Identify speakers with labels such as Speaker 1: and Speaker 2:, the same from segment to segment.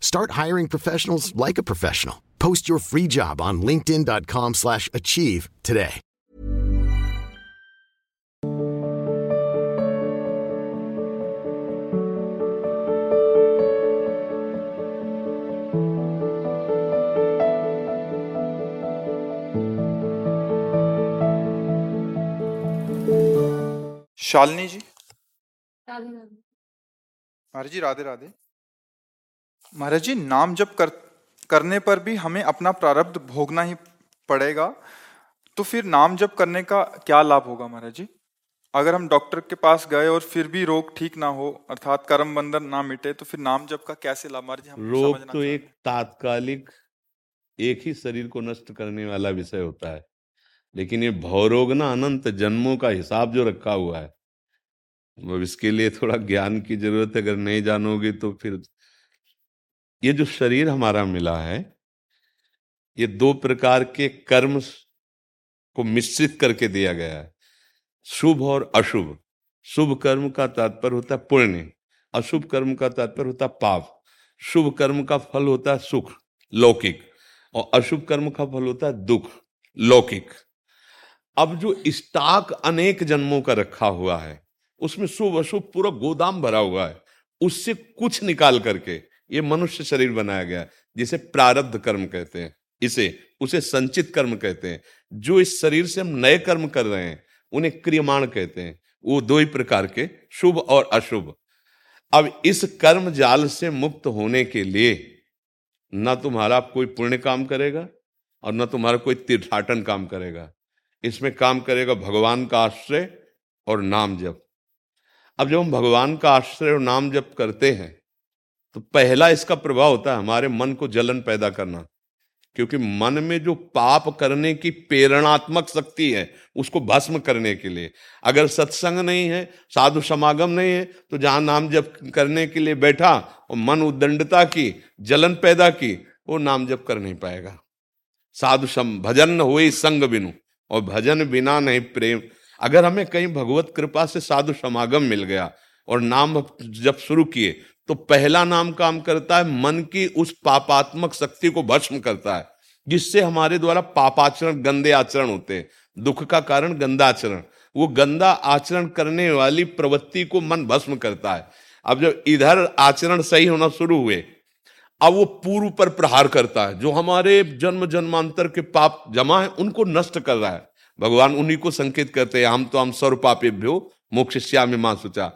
Speaker 1: Start hiring professionals like a professional. Post your free job on linkedin.com/achieve slash achieve today.
Speaker 2: Shalini जी महाराज जी राधे राधे महाराज जी नाम जप कर करने पर भी हमें अपना प्रारब्ध भोगना ही पड़ेगा। तो फिर नाम जप करने का क्या लाभ होगा महाराज जी? अगर हम डॉक्टर के पास गए और फिर भी रोग ठीक ना हो अर्थात कर्म बंधन ना मिटे तो फिर नाम जप का कैसे लाभ? महाराज जी हम
Speaker 3: रोग तो एक तात्कालिक एक ही शरीर को नष्ट करने वाला विषय होता है। लेकिन ये भवरोग ना अनंत जन्मों का हिसाब जो रखा हुआ है अब इसके लिए थोड़ा ज्ञान की ज़रूरत है। अगर नहीं जानोगे तो फिर ये जो शरीर हमारा मिला है, ये दो प्रकार के कर्म को मिश्रित करके दिया गया है। शुभ और अशुभ। शुभ कर्म का तात्पर्य होता है पुण्य, अशुभ कर्म का तात्पर्य होता है पाप। शुभ कर्म का फल होता है सुख, लौकिक। और अशुभ कर्म का फल होता है दुख, लौकिक। अब जो स्टाक अनेक जन्मों का रखा हुआ है, उसमें शुभ अशुभ पूरा गोदाम भरा हुआ है, उससे कुछ निकाल करके ये मनुष्य शरीर बनाया गया, जिसे प्रारब्ध कर्म कहते हैं, इसे, उसे संचित कर्म कहते हैं। जो इस शरीर से हम नए कर्म कर रहे हैं, उन्हें क्रियमाण कहते हैं। वो दो ही प्रकार के, शुभ और अशुभ। अब इस कर्म जाल से मुक्त होने के लिए न तुम्हारा कोई पुण्य काम करेगा और न तुम्हारा कोई तीर्थाटन काम करेगा। इसमें काम करेगा भगवान का आश्रय और नाम जप। अब जब हम भगवान का आश्रय और नाम जप करते हैं तो पहला इसका प्रभाव होता है हमारे मन को जलन पैदा करना, क्योंकि मन में जो पाप करने की प्रेरणात्मक शक्ति है, उसको भस्म करने के लिए। अगर सत्संग नहीं है, साधु समागम नहीं है तो जहाँ नाम जप करने के लिए बैठा और मन उद्दंडता की, जलन पैदा की, वो नाम जप कर नहीं पाएगा। साधु सम, भजन हुए संग बिनु, और भजन बिना नहीं प्रेम। अगर हमें कहीं भगवत कृपा से साधु समागम मिल गया और नाम जब शुरू किए तो पहला नाम काम करता है, मन की उस पापात्मक शक्ति को भस्म करता है, जिससे हमारे द्वारा पापाचरण, गंदे आचरण होते हैं। दुख का कारण गंदा आचरण वो गंदा आचरण करने वाली प्रवृत्ति को मन भस्म करता है। अब जब इधर आचरण सही होना शुरू हुए, अब वो पूर्व पर प्रहार करता है। जो हमारे जन्म जन्मांतर के पाप जमा है, उनको नष्ट कर रहा है। भगवान उन्हीं को संकेत करते हैं, हम तो हम सर्व पापेभ्यो मोक्ष श्यामी माँ सुचा।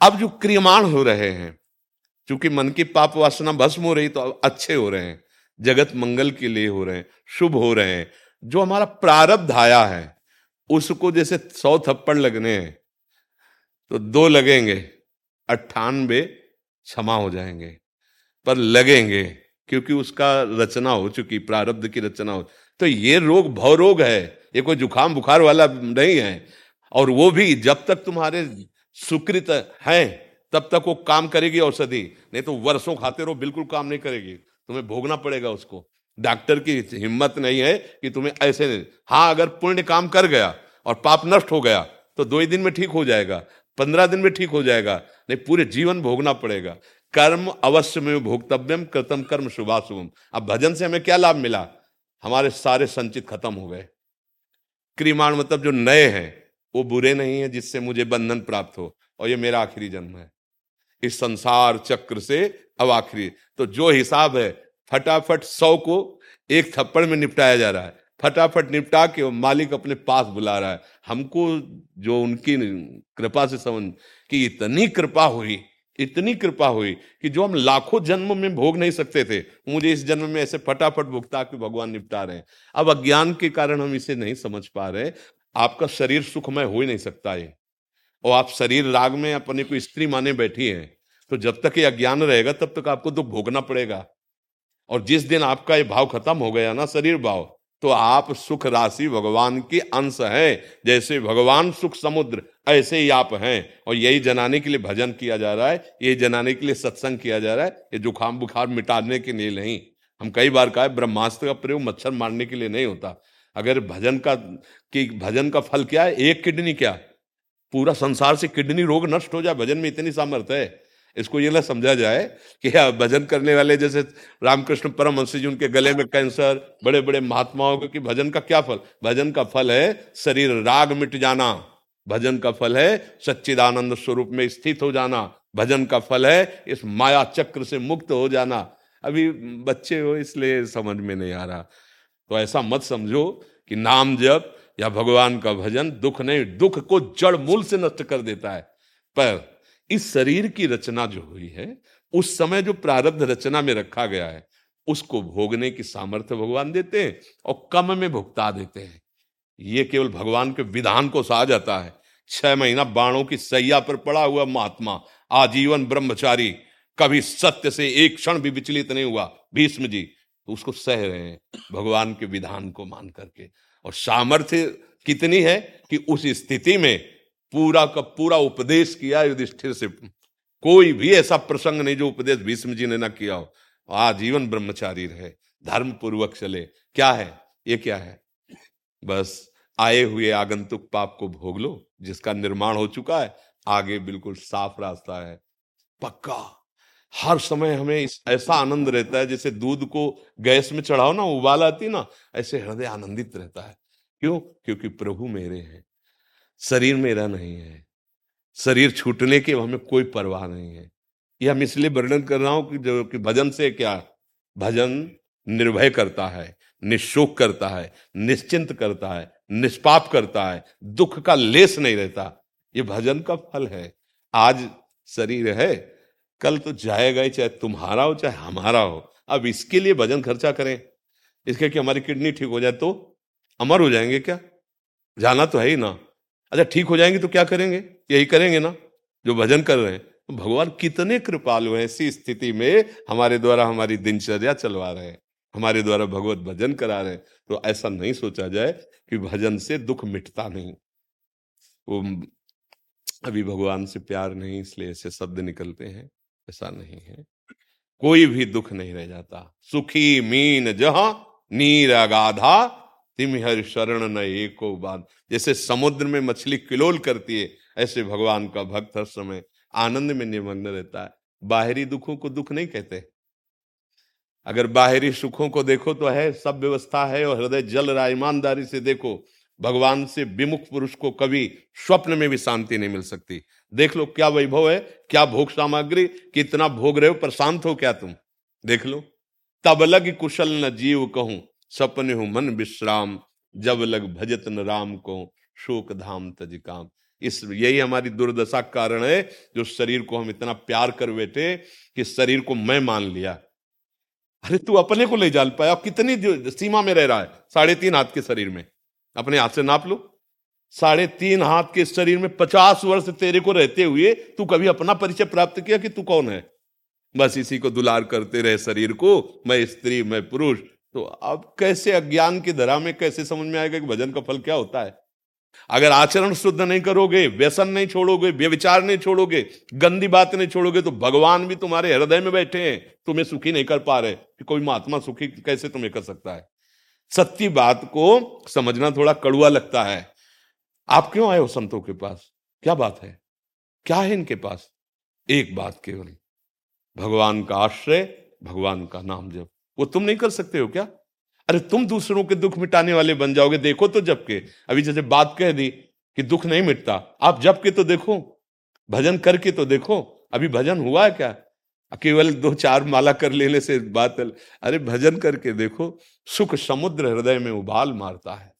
Speaker 3: अब जो क्रियमाण हो रहे हैं क्योंकि मन की पाप वासना भस्म हो रही तो अच्छे हो रहे हैं, जगत मंगल के लिए हो रहे हैं, शुभ हो रहे हैं। जो हमारा प्रारब्ध आया है, उसको जैसे सौ थप्पड़ लगने हैं तो दो लगेंगे अट्ठानबे क्षमा हो जाएँगे। पर लगेंगे, क्योंकि उसका रचना हो चुकी, प्रारब्ध की रचना हो। तो ये रोग भव रोग है, ये कोई जुकाम बुखार वाला नहीं है। और वो भी जब तक तुम्हारे सुकृत हैं तब तक वो काम करेगी औषधि, नहीं तो वर्षों खाते रहो, बिल्कुल काम नहीं करेगी। तुम्हें भोगना पड़ेगा उसको। डॉक्टर की हिम्मत नहीं है कि तुम्हें ऐसे नहीं। हाँ अगर पुण्य काम कर गया और पाप नष्ट हो गया तो दो ही दिन में ठीक हो जाएगा, पंद्रह दिन में ठीक हो जाएगा, नहीं, पूरे जीवन भोगना पड़ेगा। कर्म अवश्य में भोक्तव्यम कृतम कर्म शुभाशुभम। अब भजन से हमें क्या लाभ मिला? हमारे सारे संचित खत्म हो गए। क्रियमाण मतलब जो नए हैं, वो बुरे नहीं है जिससे मुझे बंधन प्राप्त हो, और ये मेरा आखिरी जन्म है। इस संसार चक्र से अब आखिरी। तो जो हिसाब है, फटाफट सौ को एक थप्पड़ में निपटाया जा रहा है। फटाफट निपटा के मालिक अपने पास बुला रहा है। हमको जो उनकी कृपा से समझ कि इतनी कृपा हुई, इतनी कृपा हुई कि जो हम लाखों जन्म में भोग नहीं सकते थे, मुझे इस जन्म में ऐसे फटाफट भुगता के भगवान निपटा रहे हैं। अब अज्ञान के कारण हम इसे नहीं समझ पा रहे आपका शरीर सुखमय हो ही नहीं सकता ये। और आप शरीर राग में अपने को स्त्री माने बैठी हैं तो जब तक ये अज्ञान रहेगा, तब तक आपको दुख भोगना पड़ेगा। और जिस दिन आपका ये भाव खत्म हो गया ना, शरीर भाव तो आप सुख राशि भगवान की अंश है। जैसे भगवान सुख समुद्र, ऐसे ही आप हैं। और यही जनाने के लिए भजन किया जा रहा है, यही जनाने के लिए सत्संग किया जा रहा है, ये जुकाम बुखार मिटाने के लिए नहीं। हम कई बार कहा ब्रह्मास्त्र का प्रयोग मच्छर मारने के लिए नहीं होता। अगर भजन का, कि भजन का फल क्या है? एक किडनी क्या? पूरा संसार से किडनी रोग नष्ट हो जाए, भजन में इतनी सामर्थ्य है। इसको ये ना समझा जाए कि भजन करने वाले जैसे रामकृष्ण परमहंस जी, उनके गले में कैंसर बड़े बड़े महात्माओं को, कि भजन का क्या फल? भजन का फल है शरीर राग मिट जाना। भजन का फल है सच्चिदानंद स्वरूप में स्थित हो जाना। भजन का फल है इस माया चक्र से मुक्त हो जाना। अभी बच्चे हो, इसलिए समझ में नहीं आ रहा। तो ऐसा मत समझो कि नाम जप या भगवान का भजन दुख नहीं, दुख को जड़ मूल से नष्ट कर देता है। पर इस शरीर की रचना जो हुई है, उस समय जो प्रारब्ध रचना में रखा गया है, उसको भोगने की सामर्थ्य भगवान देते हैं और कम में भुगता देते हैं। ये केवल भगवान के विधान को सहा जाता है। छह महीना बाणों की सैया पर पड़ा हुआ महात्मा, आजीवन ब्रह्मचारी, कभी सत्य से एक क्षण भी विचलित नहीं हुआ। भीष्म जी तो उसको सह रहे हैं भगवान के विधान को मान करके। और सामर्थ्य कितनी है कि उस स्थिति में पूरा का पूरा उपदेश किया युधिष्ठिर से। कोई भी ऐसा प्रसंग नहीं जो उपदेश भीष्म जी ने ना किया हो। आजीवन ब्रह्मचारी रहे धर्म पूर्वक चले। क्या है? ये क्या है? बस आए हुए आगंतुक पाप को भोग लो, जिसका निर्माण हो चुका है, आगे बिल्कुल साफ़ रास्ता है। पक्का। हर समय हमें ऐसा आनंद रहता है जैसे दूध को गैस में चढ़ाओ ना, उबाल आती ना, ऐसे हृदय आनंदित रहता है। क्यों? क्योंकि प्रभु मेरे हैं, शरीर मेरा नहीं है, शरीर छूटने के हमें कोई परवाह नहीं है। यह हम इसलिए वर्णन कर रहा हूँ कि जो, कि भजन से क्या? भजन निर्भय करता है, निशोक करता है, निश्चिंत करता है, निष्पाप करता है, दुख का लेस नहीं रहता। ये भजन का फल है। आज शरीर है कल तो जाएगा ही, चाहे तुम्हारा हो, चाहे हमारा हो। अब इसके लिए भजन खर्चा करें। इसके कि हमारी किडनी ठीक हो जाए तो? अमर हो जाएँगे क्या? जाना तो है ही ना। अच्छा ठीक हो जाएँगे तो क्या करेंगे? यही करेंगे ना, जो भजन कर रहे हैं। तो भगवान कितने कृपालु हैं ऐसी स्थिति में हमारे द्वारा हमारी दिनचर्या चलवा रहे हैं। हमारे द्वारा भगवत भजन करा रहे हैं। तो ऐसा नहीं सोचा जाए कि भजन से दुख मिटता नहीं। वो अभी भगवान से प्यार नहीं, इसलिए ऐसे शब्द निकलते हैं। ऐसा नहीं है। कोई भी दुख नहीं रह जाता। सुखी मीन जहाँ, नीर अगाधा, तिमहर शरण न एको बात जैसे समुद्र में मछली किलोल करती है, ऐसे भगवान का भक्त हर समय आनंद में निमग्न रहता है। बाहरी दुखों को दुख नहीं कहते। अगर बाहरी सुखों को देखो तो है, सब व्यवस्था है और हृदय जल रहा ईमानदारी से देखो। भगवान से विमुख पुरुष को कभी स्वप्न में भी शांति नहीं मिल सकती। देख लो क्या वैभव है, क्या भोग सामग्री, कितना भोग रहे हो पर शांत हो क्या तुम? देख लो। तब लग कुशल न जीव कहूँ, सपने हो मन विश्राम, जब लग भजत न राम को शोक धाम तज काम। इस यही हमारी दुर्दशा कारण है, जो शरीर को हम इतना प्यार कर बैठे कि शरीर को मैं मान लिया। अरे तू अपने को ले जाल पाया, कितनी सीमा में रह रहा है, साढ़े तीन हाथ के शरीर में। अपने हाथ से नाप लो। साढ़े तीन हाथ के शरीर में पचास वर्ष तेरे को रहते हुए तू कभी अपना परिचय प्राप्त किया कि तू कौन है? बस इसी को दुलार करते रहे शरीर को, मैं स्त्री, मैं पुरुष। तो अब कैसे अज्ञान की धरा में कैसे समझ में आएगा कि भजन का फल क्या होता है? अगर आचरण शुद्ध नहीं करोगे, व्यसन नहीं छोड़ोगे, व्यविचार नहीं छोड़ोगे, गंदी बात नहीं छोड़ोगे तो भगवान भी तुम्हारे हृदय में बैठे हैं। तुम्हें सुखी नहीं कर पा रहे। कोई महात्मा सुखी कैसे तुम्हें कर सकता है? सत्य बात को समझना थोड़ा कड़ुआ लगता है। आप क्यों आए हो संतों के पास? क्या बात है? क्या है इनके पास? एक बात केवल, भगवान का आश्रय, भगवान का नाम जब वो तुम नहीं कर सकते हो क्या? अरे तुम दूसरों के दुख मिटाने वाले बन जाओगे, देखो तो जब के। अभी जैसे बात कह दी कि दुख नहीं मिटता, आप जब के तो देखो, भजन करके तो देखो। अभी भजन हुआ है क्या? केवल दो चार माला कर लेने से बात अरे भजन करके देखो, सुख समुद्र हृदय में उबाल मारता है।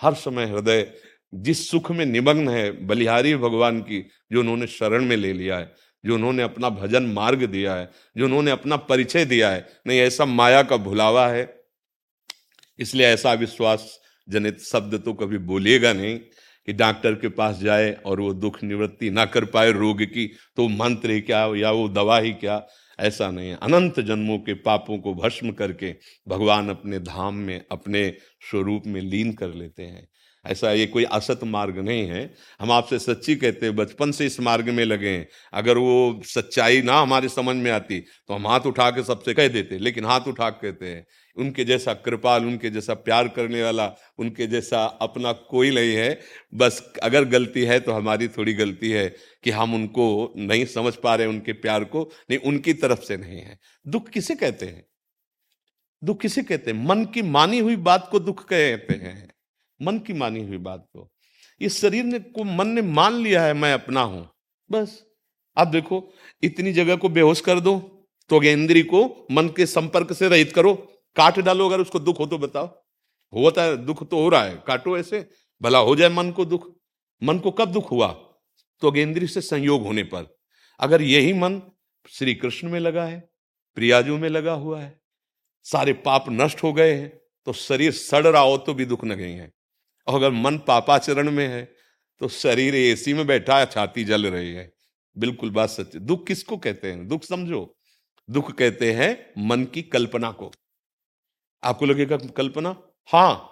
Speaker 3: हर समय हृदय, जिस सुख में निमग्न है, बलिहारी भगवान की, जो उन्होंने शरण में ले लिया है, जो उन्होंने अपना भजन मार्ग दिया है, जो उन्होंने अपना परिचय दिया है, नहीं, ऐसा माया का भुलावा है। इसलिए ऐसा विश्वास जनित शब्द तो कभी बोलिएगा नहीं। कि डॉक्टर के पास जाए और वो दुख निवृत्ति ना कर पाए रोग की तो मंत्र ही क्या या वो दवा ही क्या? ऐसा नहीं है। अनंत जन्मों के पापों को भस्म करके भगवान अपने धाम में, अपने स्वरूप में लीन कर लेते हैं। ऐसा ये कोई असत मार्ग नहीं है। हम आपसे सच्ची कहते हैं, बचपन से इस मार्ग में लगे हैं। अगर वो सच्चाई ना हमारे समझ में आती तो हम हाथ उठा के सबसे कह देते, लेकिन हाथ उठा कहते हैं, उनके जैसा कृपाल, उनके जैसा प्यार करने वाला, उनके जैसा अपना कोई नहीं है। बस अगर गलती है तो हमारी थोड़ी गलती है कि हम उनको नहीं समझ पा रहे, उनके प्यार को, नहीं, उनकी तरफ़ से नहीं है। दुख किसे कहते हैं? दुख किसे कहते हैं? मन की मानी हुई बात को दुख कहते हैं। मन की मानी हुई बात को। इस शरीर ने को मन ने मान लिया है, मैं अपना हूँ। बस। अब देखो, इतनी जगह को बेहोश कर दो तो गेंद्री को मन के संपर्क से रहित करो। काट डालो, अगर उसको दुख हो तो बताओ। होता है, दुख तो हो रहा है। काटो ऐसे, भला हो जाए मन को दुख। मन को कब दुख हुआ? तो गेंद्री से संयोग होने पर। अगर यही मन श्री कृष्ण में लगा है, प्रियाजू में लगा हुआ है, सारे पाप नष्ट हो गए हैं तो शरीर सड़ रहा हो तो भी दुख न गई है। और अगर मन पापाचरण में है तो शरीर एसी में बैठा है, छाती जल रही है। बिल्कुल बात सच दुख किसको कहते हैं? दुख समझो। दुख कहते हैं मन की कल्पना को। आपको लगेगा कल्पना? हाँ।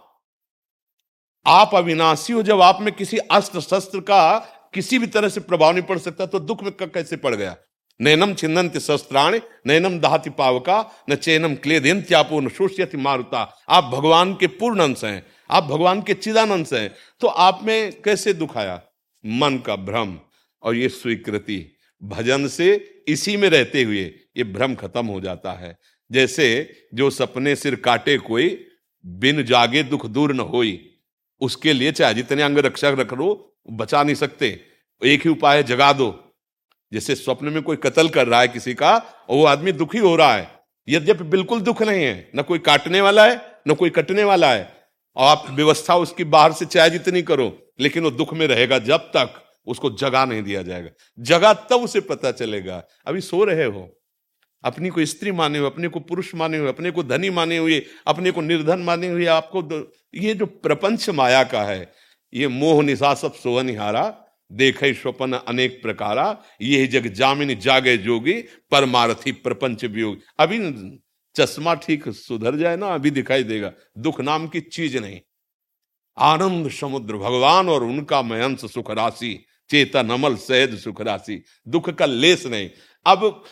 Speaker 3: आप अविनाशी हो, जब आप में किसी अस्त्र शस्त्र का किसी भी तरह से प्रभाव नहीं पड़ सकता तो दुख में कैसे पड़ गया? नैनम छिन्नंत शस्त्राण नैनम दहाति पावका, न चैनम क्लेदिन त्यापो न शोष्यति मारुता। आप भगवान के पूर्ण अंश हैं। आप भगवान के चिदानंद से हैं। तो आप में कैसे दुख आया? मन का भ्रम और ये स्वीकृति। भजन से इसी में रहते हुए ये भ्रम खत्म हो जाता है। जैसे जो सपने सिर काटे कोई, बिन जागे दुख दूर न होई। उसके लिए चाहे जितने अंग रक्षा रख लो, बचा नहीं सकते। एक ही उपाय है, जगा दो। जैसे स्वप्न में कोई कत्ल कर रहा है किसी का, और वो आदमी दुखी हो रहा है। यद्यपि बिल्कुल दुख नहीं है, न कोई काटने वाला है, न कोई कटने वाला है आप व्यवस्था उसकी बाहर से चाहे जितनी करो, लेकिन वो दुख में रहेगा जब तक उसको जगा नहीं दिया जाएगा। जगा तब उसे पता चलेगा। अभी सो रहे हो। अपनी को स्त्री माने हुए, अपने को पुरुष माने हुए, अपने को धनी माने हुए, अपने को निर्धन माने हुए, आपको ये जो प्रपंच माया का है, ये मोह निशा सब सोहनिहारा देखे स्वपन अनेक प्रकारा, ये जग जामिन जागे जोगी, परमारथी प्रपंच वियोग। अभी चश्मा ठीक सुधर जाए ना, अभी दिखाई देगा। दुख नाम की चीज़ नहीं। आनंद समुद्र, भगवान और उनका मयंस सुख राशि, चेतन, अमल, सहज सुख राशि, दुख का लेस नहीं। अब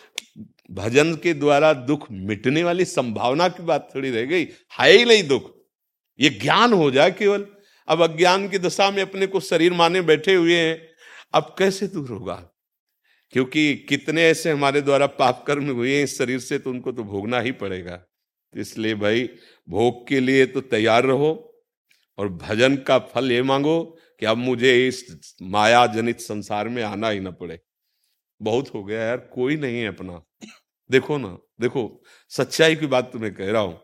Speaker 3: भजन के द्वारा दुख मिटने वाली संभावना की बात थोड़ी रह गई। है ही नहीं दुख। ये ज्ञान हो जाए केवल। अब अज्ञान की दशा में अपने को शरीर माने बैठे हुए हैं। अब कैसे दूर होगा? क्योंकि कितने ऐसे हमारे द्वारा पाप कर्म हुए हैं इस शरीर से तो उनको तो भोगना ही पड़ेगा। इसलिए भाई, भोग के लिए तो तैयार रहो और भजन का फल ये मांगो कि अब मुझे इस माया जनित संसार में आना ही ना पड़े। बहुत हो गया यार, कोई नहीं है अपना। देखो ना, देखो, सच्चाई की बात तुम्हें कह रहा हूँ।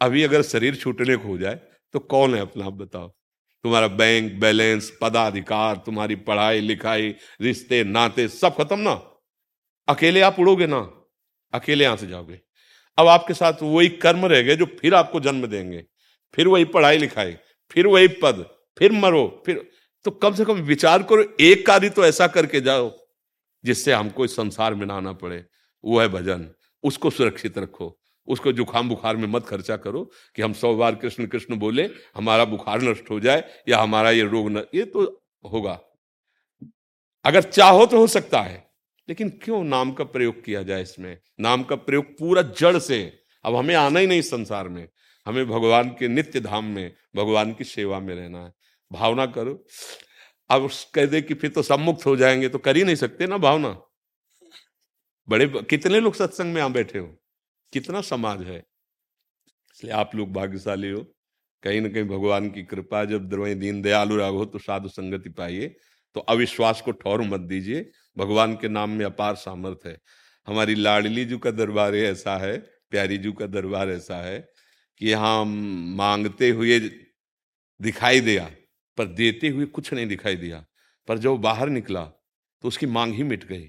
Speaker 3: अभी अगर शरीर छूटने को हो जाए तो कौन है अपना, आप बताओ। तुम्हारा बैंक बैलेंस पदाधिकार, तुम्हारी पढ़ाई, लिखाई, रिश्ते, नाते, सब खत्म ना? अकेले आप उड़ोगे ना? अकेले यहाँ से जाओगे। अब आपके साथ वही कर्म रह गए जो फिर आपको जन्म देंगे। फिर वही पढ़ाई, लिखाई, फिर वही पद, फिर मरो, फिर तो कम से कम विचार करो, एक कार्य तो ऐसा करके जाओ, जिससे हमको इस संसार में ना आना पड़े। वो है भजन। उसको सुरक्षित रखो। उसको जुकाम बुखार में मत खर्चा करो कि हम सौ बार कृष्ण कृष्ण बोले, हमारा बुखार नष्ट हो जाए या हमारा ये रोग न, ये तो होगा। अगर चाहो तो हो सकता है, लेकिन क्यों नाम का प्रयोग किया जाए इसमें? नाम का प्रयोग पूरा जड़ से। अब हमें आना ही नहीं संसार में। हमें भगवान के नित्य धाम में, भगवान की सेवा में रहना है। भावना करो। अब कह दे कि फिर तो सम्मुक्त हो जाएँगे तो कर ही नहीं सकते ना भावना। बड़े कितने लोग सत्संग में यहाँ बैठे हो? कितना समाज है। इसलिए आप लोग भाग्यशाली हो। कहीं ना कहीं भगवान की कृपा जब द्रवई दीन दयालु हो तो साधु संगति पाइए। तो अविश्वास को ठौर मत दीजिए। भगवान के नाम में अपार सामर्थ्य है। हमारी लाडली जू का दरबार ऐसा है, प्यारी जू का दरबार ऐसा है कि यहाँ मांगते हुए दिखाई दिया, पर देते हुए कुछ नहीं दिखाई दिया। पर जब बाहर निकला तो उसकी मांग ही मिट गई।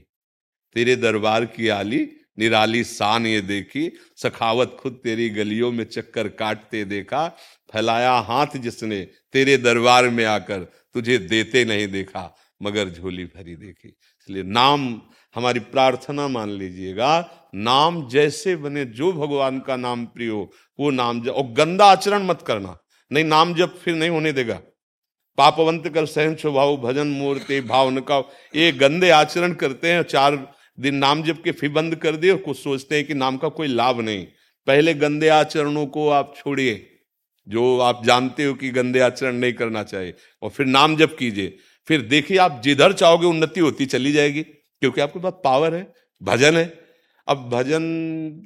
Speaker 3: तेरे दरबार की आली निराली शान ये देखी, सखावत खुद तेरी गलियों में चक्कर काटते देखा, फैलाया हाथ जिसने तेरे दरबार में आकर तुझे देते नहीं देखा, मगर झोली भरी देखी। इसलिए नाम, हमारी प्रार्थना मान लीजिएगा, नाम जैसे बने जो भगवान का नाम प्रिय हो, वो नाम जब और गंदा आचरण मत करना, नहीं नाम जब फिर नहीं होने देगा। पापवंत कर सहन स्वभाव, भजन मूर्ति भावन का ये गंदे आचरण करते हैं, चार दिन नाम जब के फिर बंद कर दिए और कुछ सोचते हैं कि नाम का कोई लाभ नहीं। पहले गंदे आचरणों को आप छोड़िए, जो आप जानते हो कि गंदे आचरण नहीं करना चाहिए, और फिर नाम जब कीजिए। फिर देखिए आप जिधर चाहोगे उन्नति होती चली जाएगी, क्योंकि आपके पास पावर है, भजन है। अब भजन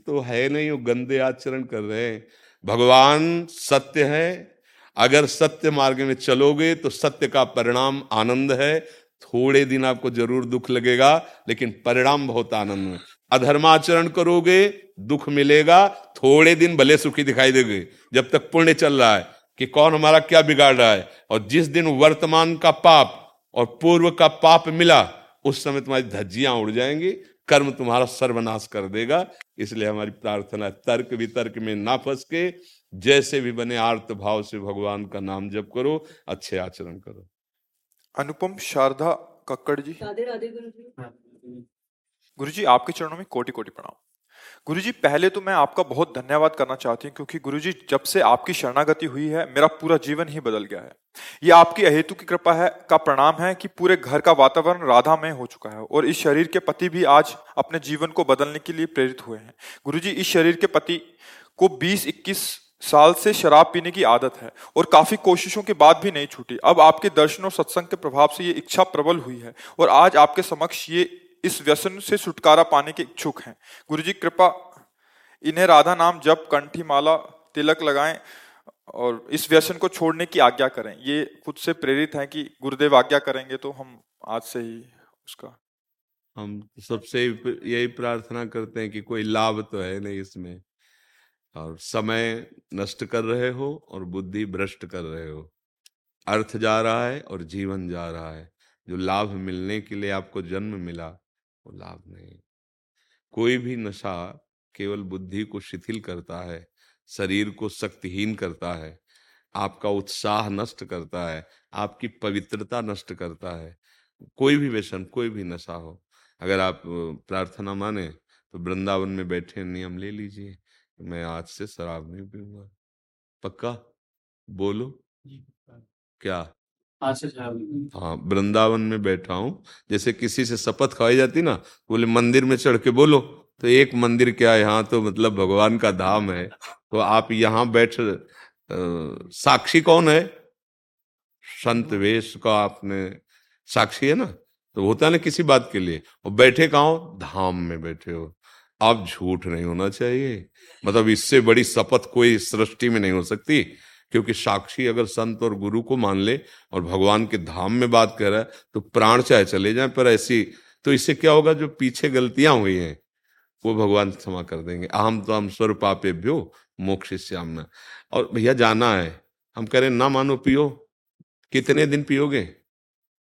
Speaker 3: तो है नहीं, वो गंदे आचरण कर रहे हैं। भगवान सत्य है, अगर सत्य मार्ग में चलोगे तो सत्य का परिणाम आनंद है थोड़े दिन आपको ज़रूर दुख लगेगा, लेकिन परिणाम बहुत आनंद में। अधर्माचरण करोगे, दुख मिलेगा, थोड़े दिन भले सुखी दिखाई देगे। जब तक पुण्य चल रहा है कि कौन हमारा क्या बिगाड़ रहा है, और जिस दिन वर्तमान का पाप और पूर्व का पाप मिला, उस समय तुम्हारी धज्जियाँ उड़ जाएँगी, कर्म तुम्हारा सर्वनाश कर देगा। इसलिए हमारी प्रार्थना तर्क वितर्क में ना फंस के जैसे भी बने आर्त भाव से भगवान का नाम जप करो, अच्छे आचरण करो।
Speaker 2: अनुपम शारदा कक्कड़ जी।
Speaker 4: राधे राधे गुरु जी
Speaker 2: गुरु जी आपके चरणों में कोटि कोटि प्रणाम। गुरु जी पहले तो मैं आपका बहुत धन्यवाद करना चाहती हूँ क्योंकि गुरु जी जब से आपकी शरणागति हुई है मेरा पूरा जीवन ही बदल गया है। ये आपकी अहेतु की कृपा है का प्रणाम है कि पूरे घर का वातावरण राधामय हो चुका है और इस शरीर के पति भी आज अपने जीवन को बदलने के लिए प्रेरित हुए हैं। गुरु जी इस शरीर के पति को 20-21 साल से शराब पीने की आदत है और काफ़ी कोशिशों के बाद भी नहीं छूटी। अब आपके दर्शन और सत्संग के प्रभाव से ये इच्छा प्रबल हुई है और आज आपके समक्ष ये इस व्यसन से छुटकारा पाने के इच्छुक हैं। गुरु जी कृपा इन्हें राधा नाम जब कंठी माला, तिलक लगाएँ और इस व्यसन को छोड़ने की आज्ञा करें। ये खुद से प्रेरित है कि गुरुदेव आज्ञा करेंगे तो हम आज से ही उसका
Speaker 3: हम सबसे यही प्रार्थना करते हैं कि कोई लाभ तो है नहीं इसमें। और समय नष्ट कर रहे हो और बुद्धि भ्रष्ट कर रहे हो। अर्थ जा रहा है और जीवन जा रहा है। जो लाभ मिलने के लिए आपको जन्म मिला, वो लाभ नहीं। कोई भी नशा केवल बुद्धि को शिथिल करता है, शरीर को शक्तिहीन करता है, आपका उत्साह नष्ट करता है, आपकी पवित्रता नष्ट करता है, कोई भी व्यसन, कोई भी नशा हो। अगर आप प्रार्थना माने तो वृंदावन में बैठे नियम ले लीजिए। मैं आज से शराब नहीं पीऊँगा। पक्का? बोलो। क्या? आज से शराब हाँ वृंदावन में बैठा हूँ। जैसे किसी से शपथ खाई जाती ना बोले मंदिर में चढ़ के बोलो। तो एक मंदिर क्या यहाँ तो मतलब भगवान का धाम है। तो आप यहाँ बैठ आ, साक्षी कौन है? संत वेश का आपने साक्षी है ना? तो होता है ना किसी बात के लिए। और बैठे कहा धाम में बैठे हो। आप झूठ नहीं होना चाहिए। मतलब इससे बड़ी शपथ कोई सृष्टि में नहीं हो सकती, क्योंकि साक्षी अगर संत और गुरु को मान ले और भगवान के धाम में बात कर रहा है तो प्राण चाहे चले जाए, पर ऐसी तो इससे क्या होगा, जो पीछे गलतियाँ हुई हैं, वो भगवान क्षमा कर देंगे। अहम तो हम स्वर पापे भ्यो मोक्ष श्यामना। और भैया, जाना है। हम कह रहे ना मानो पियो। कितने दिन पियोगे?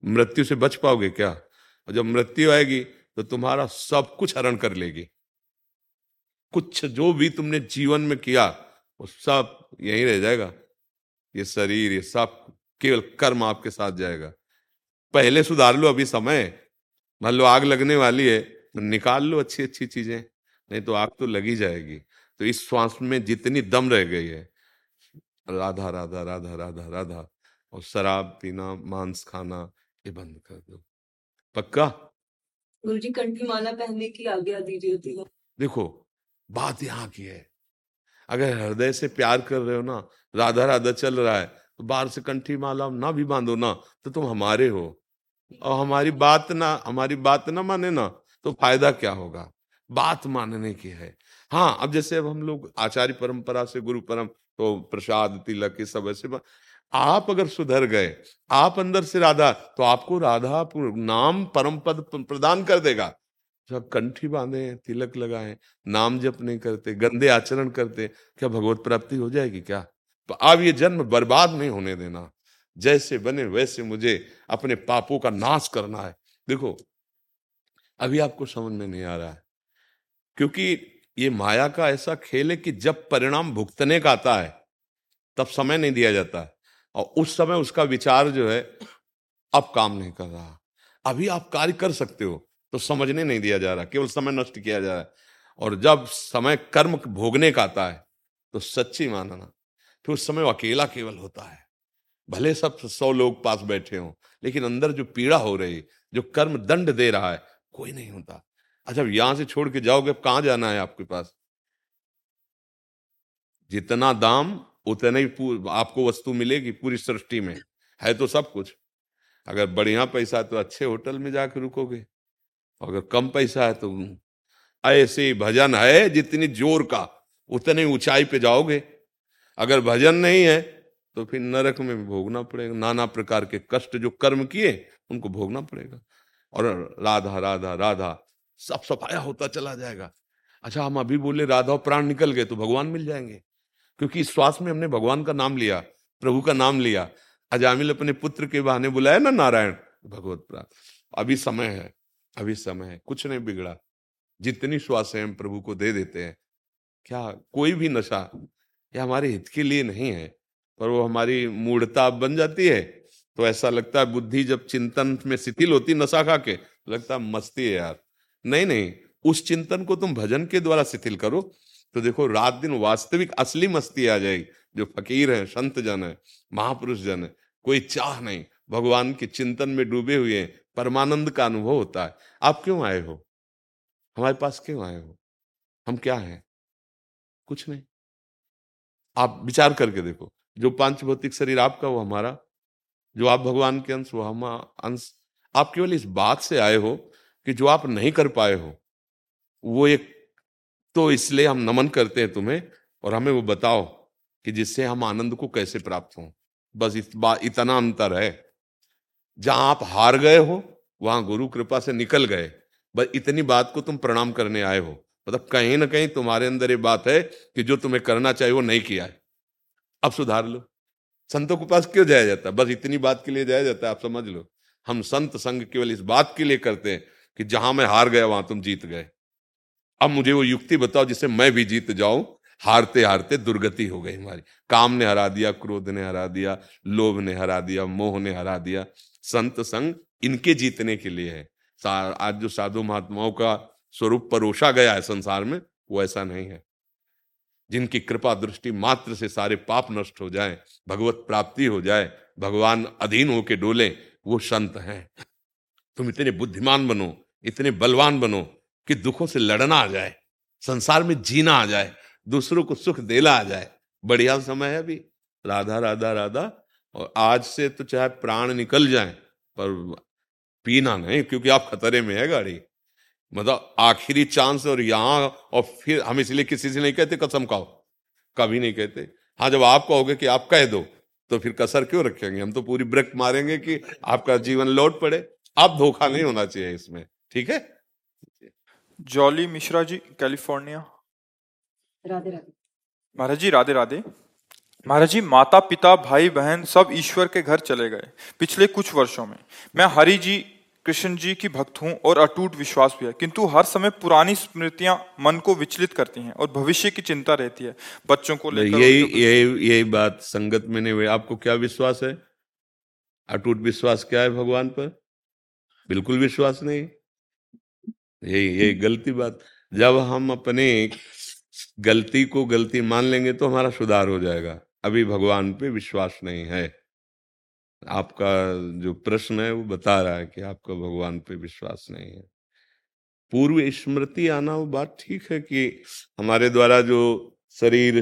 Speaker 3: मृत्यु से बच पाओगे क्या? और जब मृत्यु आएगी तो तुम्हारा सब कुछ हरण कर लेगी। कुछ जो भी तुमने जीवन में किया वो सब यहीं रह जाएगा। ये शरीर ये सब केवल कर्म आपके साथ जाएगा। पहले सुधार लो अभी समय। मान लो आग लगने वाली है तो निकाल लो अच्छी अच्छी चीज़ें नहीं तो आग तो लगी जाएगी। तो इस श्वास में जितनी दम रह गई है राधा राधा राधा राधा राधा और शराब पीना मांस खाना ये बंद कर दो। पक्का?
Speaker 4: गुरु जी कंठी माला पहनने की आज्ञा दीजिए
Speaker 3: देखो बात यहाँ की है। अगर हृदय से प्यार कर रहे हो ना, राधा राधा चल रहा है तो बाहर से कंठी माला ना भी बांधो ना तो तुम हमारे हो। और हमारी बात ना, हमारी बात ना माने ना तो फ़ायदा क्या होगा? बात मानने की है। हाँ अब जैसे अब हम लोग आचार्य परंपरा से, गुरु परम तो प्रसाद, तिलक, ये सब ऐसे आप अगर सुधर गए, आप अंदर से राधा तो आपको राधा नाम परम पद प्रदान कर देगा। सब कंठी बांधे हैं तिलक लगाए, नाम जप नहीं करते, गंदे आचरण करते, क्या भगवत प्राप्ति हो जाएगी क्या? तो अब ये जन्म बर्बाद नहीं होने देना। जैसे बने वैसे मुझे अपने पापों का नाश करना है। देखो, अभी आपको समझ में नहीं आ रहा है। क्योंकि ये माया का ऐसा खेल है कि जब परिणाम भुगतने का आता है, तब समय नहीं दिया जाता और उस समय उसका विचार जो है, अब काम नहीं कर रहा। अभी आप कार्य कर सकते हो। तो समझने नहीं दिया जा रहा, केवल समय नष्ट किया जा रहा है। और जब समय कर्म भोगने का आता है तो सच्ची मानना, फिर उस समय अकेला केवल होता है। भले सब सौ लोग पास बैठे हों, लेकिन अंदर जो पीड़ा हो रही, जो कर्म दंड दे रहा है, कोई नहीं होता। अच्छा यहाँ से छोड़ के जाओगे कहाँ जाना है आपके पास? जितना दाम, उतना ही आपको वस्तु मिलेगी पूरी सृष्टि में। है तो सब कुछ। अगर बढ़िया पैसा तो अच्छे होटल में जाकर रुकोगे। अगर कम पैसा है तो ऐसे भजन है जितनी ज़ोर का, उतनी ऊंचाई पे जाओगे। अगर भजन नहीं है तो फिर नरक में भोगना पड़ेगा। नाना प्रकार के कष्ट जो कर्म किए, उनको भोगना पड़ेगा। और राधा राधा राधा, सब सफाया होता चला जाएगा। अच्छा हम अभी बोले राधा प्राण निकल गए तो भगवान मिल जाएँगे। क्योंकि इस श्वास में हमने भगवान का नाम लिया, प्रभु का नाम लिया। अजामिल अपने पुत्र के बहाने बुलाया ना नारायण, भगवत प्राण। अभी समय है। अभी समय है, कुछ नहीं बिगड़ा। जितनी श्वास हम प्रभु को दे देते हैं, क्या कोई भी नशा ये हमारे हित के लिए नहीं है, पर वो हमारी मूढ़ता बन जाती है। तो ऐसा लगता है बुद्धि जब चिंतन में शिथिल होती नशा खा के, लगता है मस्ती है यार। नहीं नहीं, उस चिंतन को तुम भजन के द्वारा शिथिल करो। तो देखो, रात दिन वास्तविक असली मस्ती आ जाएगी। जो फकीर है, संत जन है, महापुरुष जन है, कोई चाह नहीं। भगवान के चिंतन में डूबे हुए हैं परमानंद का अनुभव होता है। आप क्यों आए हो? हमारे पास क्यों आए हो? हम क्या हैं? कुछ नहीं। आप विचार करके देखो, जो पाँच भौतिक शरीर आपका, वो हमारा। जो आप भगवान के अंश, वो हम अंश। आप केवल इस बात से आए हो कि जो आप नहीं कर पाए हो, वो एक तो इसलिए हम नमन करते हैं तुम्हें और हमें वो बताओ कि जिससे हम आनंद को कैसे प्राप्त हो। बस बात इतना अंतर है। जहाँ आप हार गए हो, वहाँ गुरु कृपा से निकल गए। बस इतनी बात को तुम प्रणाम करने आए हो। मतलब कहीं ना कहीं तुम्हारे अंदर ये बात है कि जो तुम्हें करना चाहिए वो नहीं किया है। अब सुधार लो। संतों के पास क्यों जाया जाता? है बस इतनी बात के लिए जाया जाता है, आप समझ लो। हम संत संग केवल इस बात के लिए करते हैं कि जहाँ मैं हार गया, वहाँ तुम जीत गए। अब मुझे वो युक्ति बताओ जिससे मैं भी जीत जाऊँ। हारते हारते दुर्गति हो गई हमारी। काम ने हरा दिया, क्रोध ने हरा दिया, लोभ ने हरा दिया, मोह ने हरा दिया। संत संग इनके जीतने के लिए है। आज जो साधु महात्माओं का स्वरूप परोसा गया है संसार में, वो ऐसा नहीं है। जिनकी कृपा दृष्टि मात्र से सारे पाप नष्ट हो जाए, भगवत प्राप्ति हो जाए, भगवान अधीन होके डोले, वो संत हैं। तुम इतने बुद्धिमान बनो, इतने बलवान बनो कि दुखों से लड़ना आ जाए, संसार में जीना आ जाए, दूसरों को सुख देना आ जाए। बढ़िया समय है अभी। राधा राधा राधा और आज से तो चाहे प्राण निकल जाए पर पीना नहीं क्योंकि आप खतरे में है गाड़ी। मतलब आखिरी चांस और यहाँ और फिर हम इसलिए किसी से नहीं कहते कसम खाओ। कभी नहीं कहते। हाँ जब आप कहोगे कि आप कह दो तो फिर कसर क्यों रखेंगे? हम तो पूरी ब्रेक मारेंगे कि आपका जीवन लौट पड़े। आप धोखा नहीं होना चाहिए इसमें ठीक है?
Speaker 2: जॉली मिश्रा जी कैलिफ़ोर्निया।
Speaker 4: राधे राधे।
Speaker 2: महाराज जी राधे राधे। महाराज जी माता पिता भाई बहन सब ईश्वर के घर चले गए पिछले कुछ वर्षों में। मैं हरि जी कृष्ण जी की भक्त हूँ और अटूट विश्वास भी है। किंतु हर समय पुरानी स्मृतियाँ मन को विचलित करती हैं और भविष्य की चिंता रहती है। बच्चों को लेकर
Speaker 3: यही यही यही बात संगत में नहीं हुई। आपको क्या विश्वास है? अटूट विश्वास क्या है भगवान पर? बिल्कुल विश्वास नहीं। यही यही गलती बात। जब हम अपने गलती को गलती मान लेंगे तो हमारा सुधार हो जाएगा। अभी भगवान पे विश्वास नहीं है। आपका जो प्रश्न है, वो बता रहा है कि आपका भगवान पे विश्वास नहीं है। पूर्व स्मृति आना वो बात ठीक है कि हमारे द्वारा जो शरीर,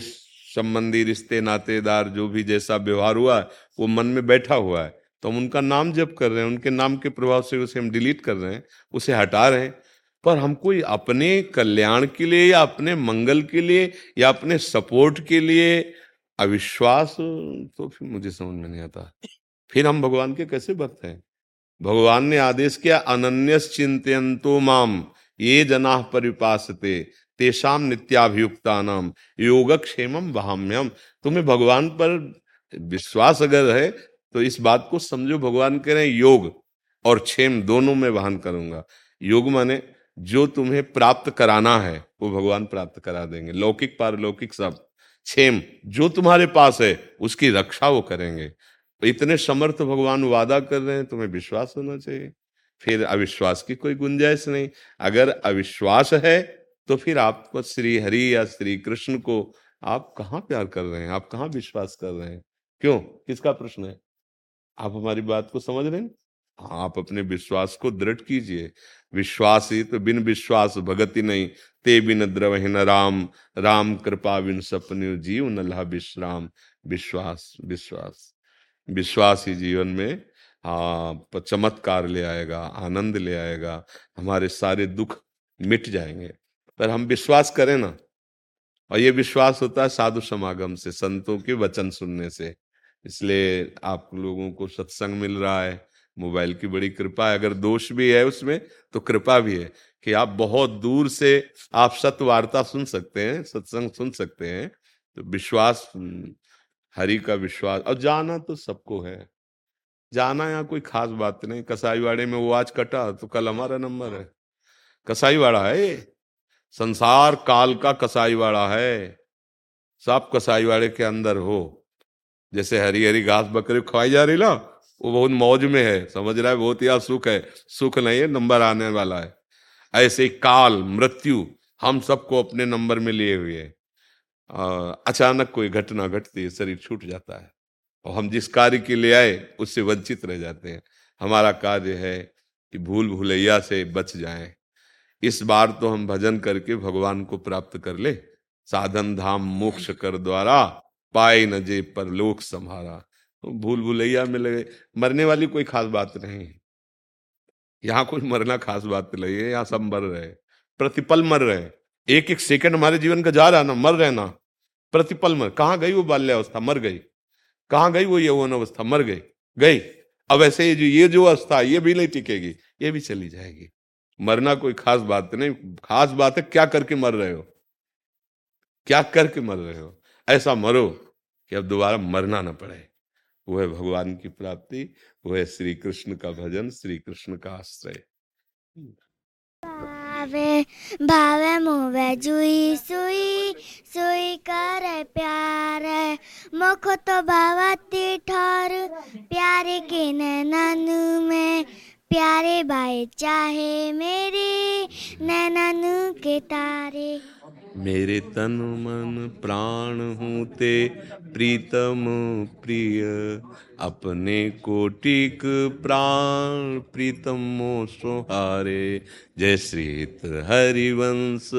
Speaker 3: संबंधी रिश्ते, नातेदार, जो भी जैसा व्यवहार हुआ है वो मन में बैठा हुआ है। तो हम उनका नाम जप कर रहे हैं, उनके नाम के प्रभाव से उसे हम डिलीट कर रहे हैं, उसे हटा रहे हैं। पर हम कोई अपने कल्याण के लिए या अपने मंगल के लिए या अपने सपोर्ट के लिए अविश्वास तो फिर मुझे समझ में नहीं आता। फिर हम भगवान के कैसे भक्त हैं? भगवान ने आदेश किया अनन्य चिंतो माम, ये जना परिपासते तेषाम नित्याभियुक्ता नाम योगक्षेमम वहाम्यम तुम्हें भगवान पर विश्वास अगर है तो इस बात को समझो, भगवान कह रहे हैं, योग और क्षेम दोनों में वाहन करूँगा। योग माने जो तुम्हें प्राप्त कराना है, वो भगवान प्राप्त करा देंगे। लौकिक, पारलौकिक सब। क्षेम जो तुम्हारे पास है उसकी रक्षा वो करेंगे। इतने समर्थ भगवान वादा कर रहे हैं तुम्हें विश्वास होना चाहिए। फिर अविश्वास की कोई गुंजाइश नहीं। अगर अविश्वास है तो फिर आपको श्री हरि या श्री कृष्ण को आप कहाँ प्यार कर रहे हैं? आप कहाँ विश्वास कर रहे हैं? क्यों? किसका प्रश्न है? आप हमारी बात को समझ रहे हाँ, आप अपने विश्वास को दृढ़ कीजिए। विश्वास ही तो बिन विश्वास भगति नहीं। ते बिन द्रवहीन राम राम कृपा बिन सपन जीव नल्हा विश्राम। विश्वास विश्वास विश्वास ही जीवन में हाँ चमत्कार ले आएगा, आनंद ले आएगा, हमारे सारे दुख मिट जाएँगे। पर हम विश्वास करें ना, और ये विश्वास होता है साधु समागम से, संतों के वचन सुनने से। इसलिए आप लोगों को सत्संग मिल रहा है, मोबाइल की बड़ी कृपा है, अगर दोष भी है उसमें तो कृपा भी है। कि आप बहुत दूर से आप सत्य वार्ता सुन सकते हैं, सत्संग सुन सकते हैं तो विश्वास हरि का विश्वास। और जाना तो सबको है। जाना यहाँ कोई खास बात नहीं। कसाईवाड़े में वो आज कटा तो कल हमारा नंबर है। कसाईवाड़ा है संसार काल का कसाईवाड़ा है। सब कसाईवाड़े के अंदर हो। जैसे हरी हरी घास बकरी खवाई जा रही ना, वो बहुत मौज में है। समझ रहा है, बहुत ही सुख है। सुख नहीं है, नंबर आने वाला है। ऐसे काल, मृत्यु हम सबको अपने नंबर में लिए हुए। अचानक कोई घटना घटती है, शरीर छूट जाता है। और हम जिस कार्य के लिए आए, उससे वंचित रह जाते हैं। हमारा कार्य है कि भूल भूलैया से बच जाएँ। इस बार तो हम भजन करके भगवान को प्राप्त कर ले। साधन धाम मोक्ष कर द्वारा, पाए न जे पर लोक संभारा तो भूल भूलैया में लगे, मरने वाली कोई खास बात नहीं यहाँ कोई मरना खास बात नहीं है, यहाँ सब मर रहे प्रतिपल मर रहे एक एक सेकंड हमारे जीवन का जा रहा ना, मर रहे ना। प्रतिपल मर, कहाँ गई वो बाल्यावस्था? मर गई। कहाँ गई वो यौवन अवस्था? मर गई। गई। अब ऐसे ये जो ये जो अवस्था, ये भी नहीं टिकेगी, ये भी चली जाएगी। मरना कोई खास बात नहीं, खास बात है क्या करके मर रहे हो? क्या करके मर रहे हो? ऐसा मरो कि अब दोबारा मरना ना पड़े। वो है भगवान की प्राप्ति वो है श्री कृष्ण का भजन श्री कृष्ण का आश्रय।
Speaker 5: भावे भावे मुवे जुई सुई सुई करे प्यार। मुख तो भावती ठोर प्यारे के नैनन में। प्यारे भाई चाहे मेरे नैनन के तारे।
Speaker 3: मेरे तन मन प्राण हूँ ते प्रीतम प्रिय। अपने कोटिक प्राण प्रीतम सोहारे। जय श्रीत हरिवंश,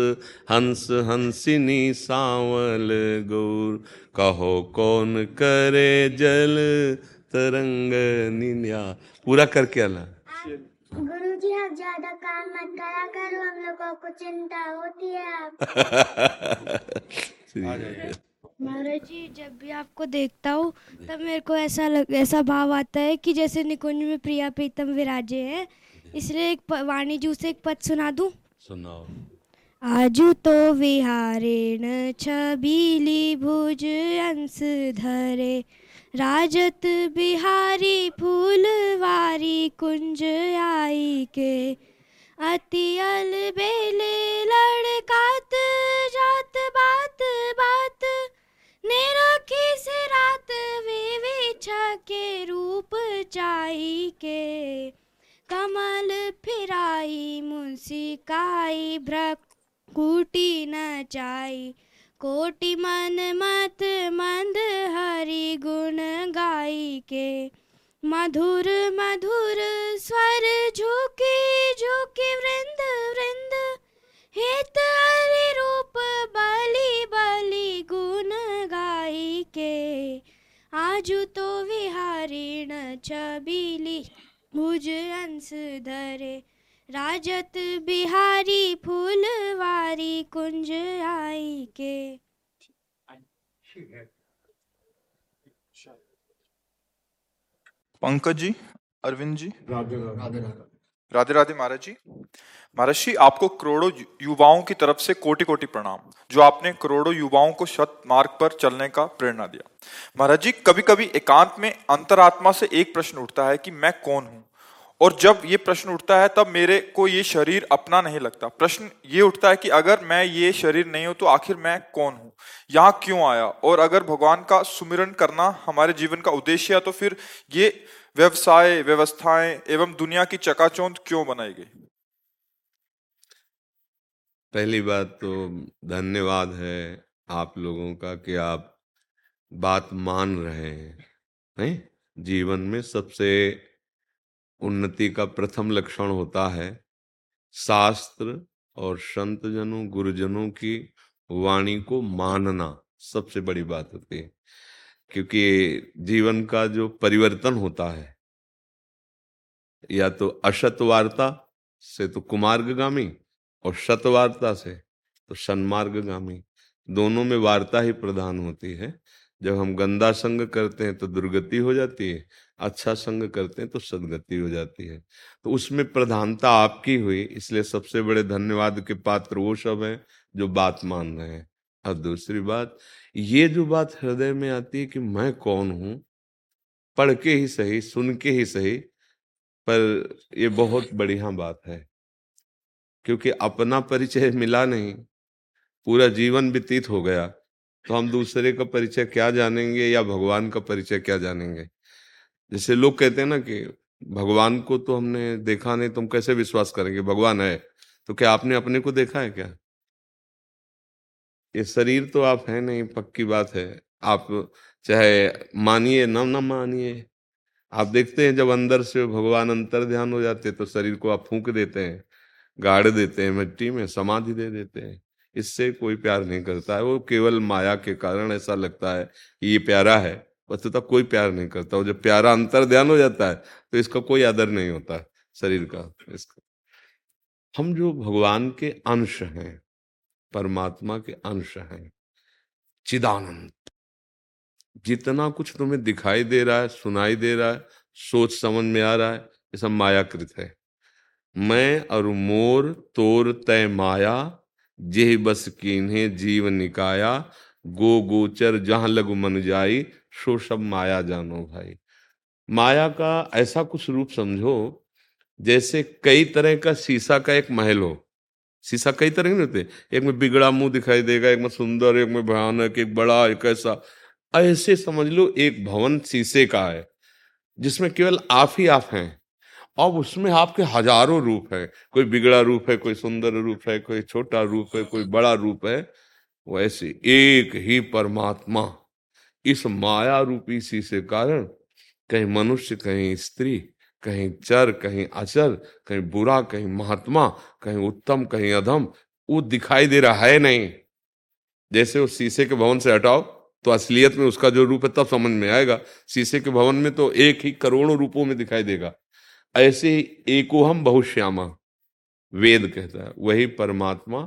Speaker 3: हंस हंसिनी सावल गौर। कहो कौन करे जल तरंग निन्या। पूरा करके आना
Speaker 5: जी आप ज़्यादा काम मत करा करो हम लोगों को चिंता होती है आप।
Speaker 6: महाराज जी जब भी आपको देखता हूँ तब मेरे को ऐसा लग ऐसा भाव आता है कि जैसे निकुंज में प्रिया प्रीतम विराजे हैं। इसलिए एक वाणी जी से एक पद सुना दूँ?
Speaker 3: सुनाओ।
Speaker 6: आजु तो विहारेण छबीली भुज अंश धरे। राजत बिहारी फूलवारी कुंज आई के। अति अल बेले लड़कात, जात बात बात, निरखी से रात विवेचा के रूप चाई के। कमल फिराई मुंसिकाई भ्रकुटी न चाई कोटि मन मत मंद हरि गुण गाई के मधुर मधुर स्वर झुके झुके वृंद वृंद। हित हरि रूप बलि बलि गुण गाई के आजु तो विहारिण छबीली, भुज अंश धरे। राजत बिहारी फूलवारी कुंज आई के
Speaker 2: पंकज जी अरविंद जी राधे राधे। महाराज जी। महाराज जी आपको करोड़ों युवाओं की तरफ़ से कोटि कोटि प्रणाम जो आपने करोड़ों युवाओं को सत मार्ग पर चलने का प्रेरणा दिया। महाराज जी कभी कभी एकांत में अंतरात्मा से एक प्रश्न उठता है कि मैं कौन हूँ? और जब ये प्रश्न उठता है, तब मेरे को ये शरीर अपना नहीं लगता। प्रश्न ये उठता है कि अगर मैं ये शरीर नहीं हूँ तो आखिर मैं कौन हूँ? यहाँ क्यों आया? और अगर भगवान का सुमिरन करना हमारे जीवन का उद्देश्य है तो फिर ये व्यवसाय, व्यवस्थाएँ एवं दुनिया की चकाचौंध क्यों बनाई गई?
Speaker 3: पहली बात तो धन्यवाद है आप लोगों का कि आप बात मान रहे हैं हैं जीवन में सबसे उन्नति का प्रथम लक्षण होता है शास्त्र और संतजनों, गुरुजनों की वाणी को मानना सबसे बड़ी बात होती है, क्योंकि जीवन का जो परिवर्तन होता है, या तो अशत वार्ता से तो कुमार्गामी और शतवार्ता से तो सन्मार्गामी दोनों में वार्ता ही प्रधान होती है। जब हम गंदा संग करते हैं तो दुर्गति हो जाती है अच्छा संग करते हैं तो सदगति हो जाती है। तो उसमें प्रधानता आपकी हुई, इसलिए सबसे बड़े धन्यवाद के पात्र वो सब हैं, जो बात मान रहे हैं। और दूसरी बात, ये जो बात हृदय में आती है कि मैं कौन हूँ पढ़ के ही सही सुन के ही सही, पर ये बहुत बढ़िया बात है। क्योंकि अपना परिचय मिला नहीं, पूरा जीवन व्यतीत हो गया तो हम दूसरे का परिचय क्या जानेंगे या भगवान का परिचय क्या जानेंगे? जैसे लोग कहते हैं ना कि भगवान को तो हमने देखा नहीं तुम कैसे विश्वास करेंगे भगवान है? तो क्या आपने अपने को देखा है क्या? ये शरीर तो आप है नहीं, पक्की बात है। आप चाहे मानिए, न न मानिए। आप देखते हैं जब अंदर से भगवान अंतर ध्यान हो जाते हैं तो शरीर को आप फूंक देते हैं, गाड़ देते हैं मिट्टी में, समाधि दे देते हैं। इससे कोई प्यार नहीं करता है। वो केवल माया के कारण ऐसा लगता है कि ये प्यारा है। वस्तुतः कोई प्यार नहीं करता। और जब प्यारा अंतर ध्यान हो जाता है तो इसका कोई आदर नहीं होता शरीर का। इसका। हम जो भगवान के अंश हैं, परमात्मा के अंश हैं, चिदानंद। जितना कुछ तुम्हें दिखाई दे रहा है, सुनाई दे रहा है, सोच समझ में आ रहा है, ये सब मायाकृत है। मैं और मोर, तोर, तय, माया, जेह बस कीन्हे, जीव निकाया, गो गोचर जहाँ लगु मन जाई सो सब माया जानो भाई। माया का ऐसा कुछ रूप समझो, जैसे कई तरह का शीशा का एक महल हो। शीशा कई तरह के होते, एक में बिगड़ा मुँह दिखाई देगा, एक में सुंदर, एक में भयानक, एक बड़ा, एक ऐसा। ऐसे समझ लो एक भवन शीशे का है, जिसमें केवल आप ही आप हैं अब उसमें आपके हज़ारों रूप है। कोई बिगड़ा रूप है, कोई सुंदर रूप है, कोई छोटा रूप है, कोई बड़ा रूप है, वैसे एक ही परमात्मा। इस माया रूपी सी से कारण कहीं मनुष्य, कहीं स्त्री, कहीं चर, कहीं अचर कहीं बुरा, कहीं महात्मा, कहीं उत्तम, कहीं अधम, वो दिखाई दे रहा है नहीं। जैसे उस शीशे के भवन से हटाओ तो असलियत में उसका जो रूप है तब समझ में आएगा। शीशे के भवन में तो एक ही करोड़ों रूपों में दिखाई देगा। ऐसे ही एकोहम बहुश्यामा, वेद कहता है, वही परमात्मा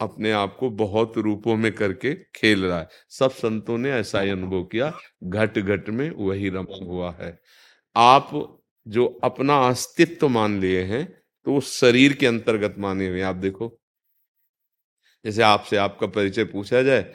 Speaker 3: अपने आप को बहुत रूपों में करके खेल रहा है। सब संतों ने ऐसा ही अनुभव किया घट घट में वही रमा हुआ है। आप जो अपना अस्तित्व मान लिए हैं तो वो शरीर के अंतर्गत माने हुए आप देखो, जैसे आपसे आपका परिचय पूछा जाए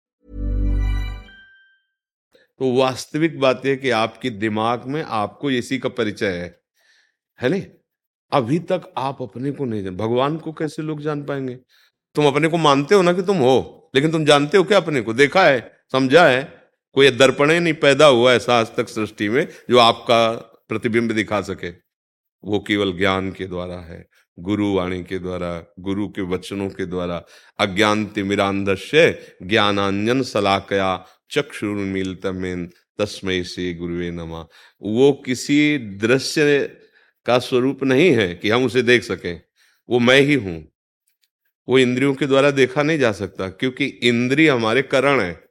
Speaker 3: तो वास्तविक बात यह कि आपके दिमाग में आपको इसी का परिचय है। है नहीं? अभी तक आप अपने को नहीं जान, भगवान को कैसे लोग जान पाएँगे? तुम अपने को मानते हो ना कि तुम हो, लेकिन तुम जानते हो क्या अपने को? देखा है, समझा है। कोई दर्पण नहीं पैदा हुआ ऐसा आज तक सृष्टि में जो आपका प्रतिबिंब दिखा सके। वो केवल ज्ञान के द्वारा है, गुरु वाणी के द्वारा, गुरु के वचनों के द्वारा। अज्ञान तिमिरांधस्य ज्ञानांजन सलाकया चक्षुर्मिलतमेन तस्मय से गुरुवे नमा। वो किसी दृश्य का स्वरूप नहीं है कि हम उसे देख सकें। वो मैं ही हूँ। वो इंद्रियों के द्वारा देखा नहीं जा सकता, क्योंकि इंद्रिय हमारे करण है।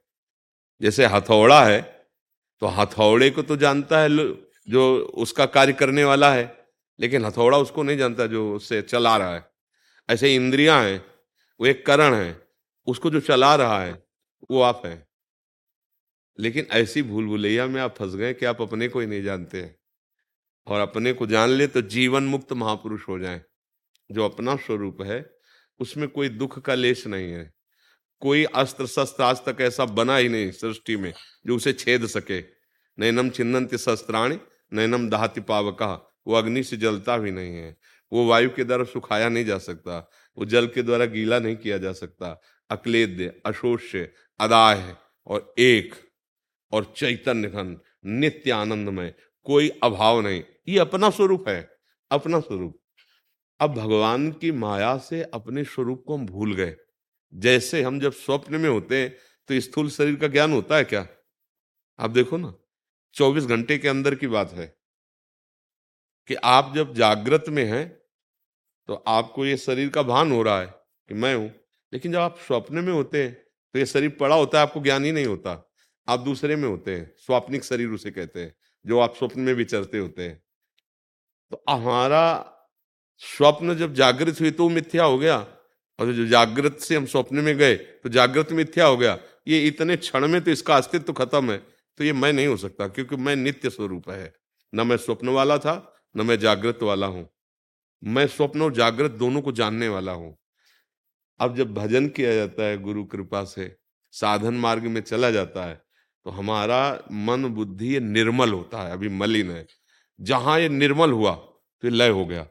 Speaker 3: जैसे हथौड़ा है तो हथौड़े को तो जानता है जो उसका कार्य करने वाला है, लेकिन हथौड़ा उसको नहीं जानता जो उससे चला रहा है। ऐसे इंद्रियाँ हैं, वो एक करण है। उसको जो चला रहा है, वो आप है। लेकिन ऐसी भूल भुलैया में आप फंस गए कि आप अपने को ही नहीं जानते हैं। और अपने को जान ले तो जीवन मुक्त महापुरुष हो जाए। जो अपना स्वरूप है, उसमें कोई दुख का लेश नहीं है। कोई अस्त्र शस्त्र आज तक ऐसा बना ही नहीं सृष्टि में, जो उसे छेद सके। नैनम छिन्नंत शस्त्राणी, नैनम दहाति पावका। वो अग्नि से जलता भी नहीं है। वो वायु के द्वारा सुखाया नहीं जा सकता। वो जल के द्वारा गीला नहीं किया जा सकता। अक्लेद्य, अशोष्य, अदाय और एक। और चैतन्य घन नित्य आनंदमय कोई अभाव नहीं। ये अपना स्वरूप है, अपना स्वरूप। अब भगवान की माया से अपने स्वरूप को हम भूल गए। जैसे हम जब स्वप्न में होते हैं तो स्थूल शरीर का ज्ञान होता है क्या? आप देखो ना 24 घंटे के अंदर की बात है कि आप जब जागृत में हैं तो आपको ये शरीर का भान हो रहा है कि मैं हूँ। लेकिन जब आप स्वप्न में होते हैं तो ये शरीर पड़ा होता है, आपको ज्ञान ही नहीं होता। आप दूसरे में होते हैं, स्वाप्निक शरीर उसे कहते हैं, जो आप स्वप्न में विचरते होते हैं। तो हमारा स्वप्न जब जागृत हुई तो मिथ्या हो गया, और जो जागृत से हम स्वप्न में गए तो जागृत मिथ्या हो गया। ये इतने क्षण में तो इसका अस्तित्व तो खत्म है तो ये मैं नहीं हो सकता, क्योंकि मैं नित्य स्वरूप है। न मैं स्वप्न वाला था, न मैं जागृत वाला हूँ। मैं स्वप्न और जागृत दोनों को जानने वाला हूँ। अब जब भजन किया जाता है, गुरु कृपा से, साधन मार्ग में चला जाता है तो हमारा मन बुद्धि ये निर्मल होता है, अभी मलिन है। जहाँ ये निर्मल हुआ तो लय हो गया।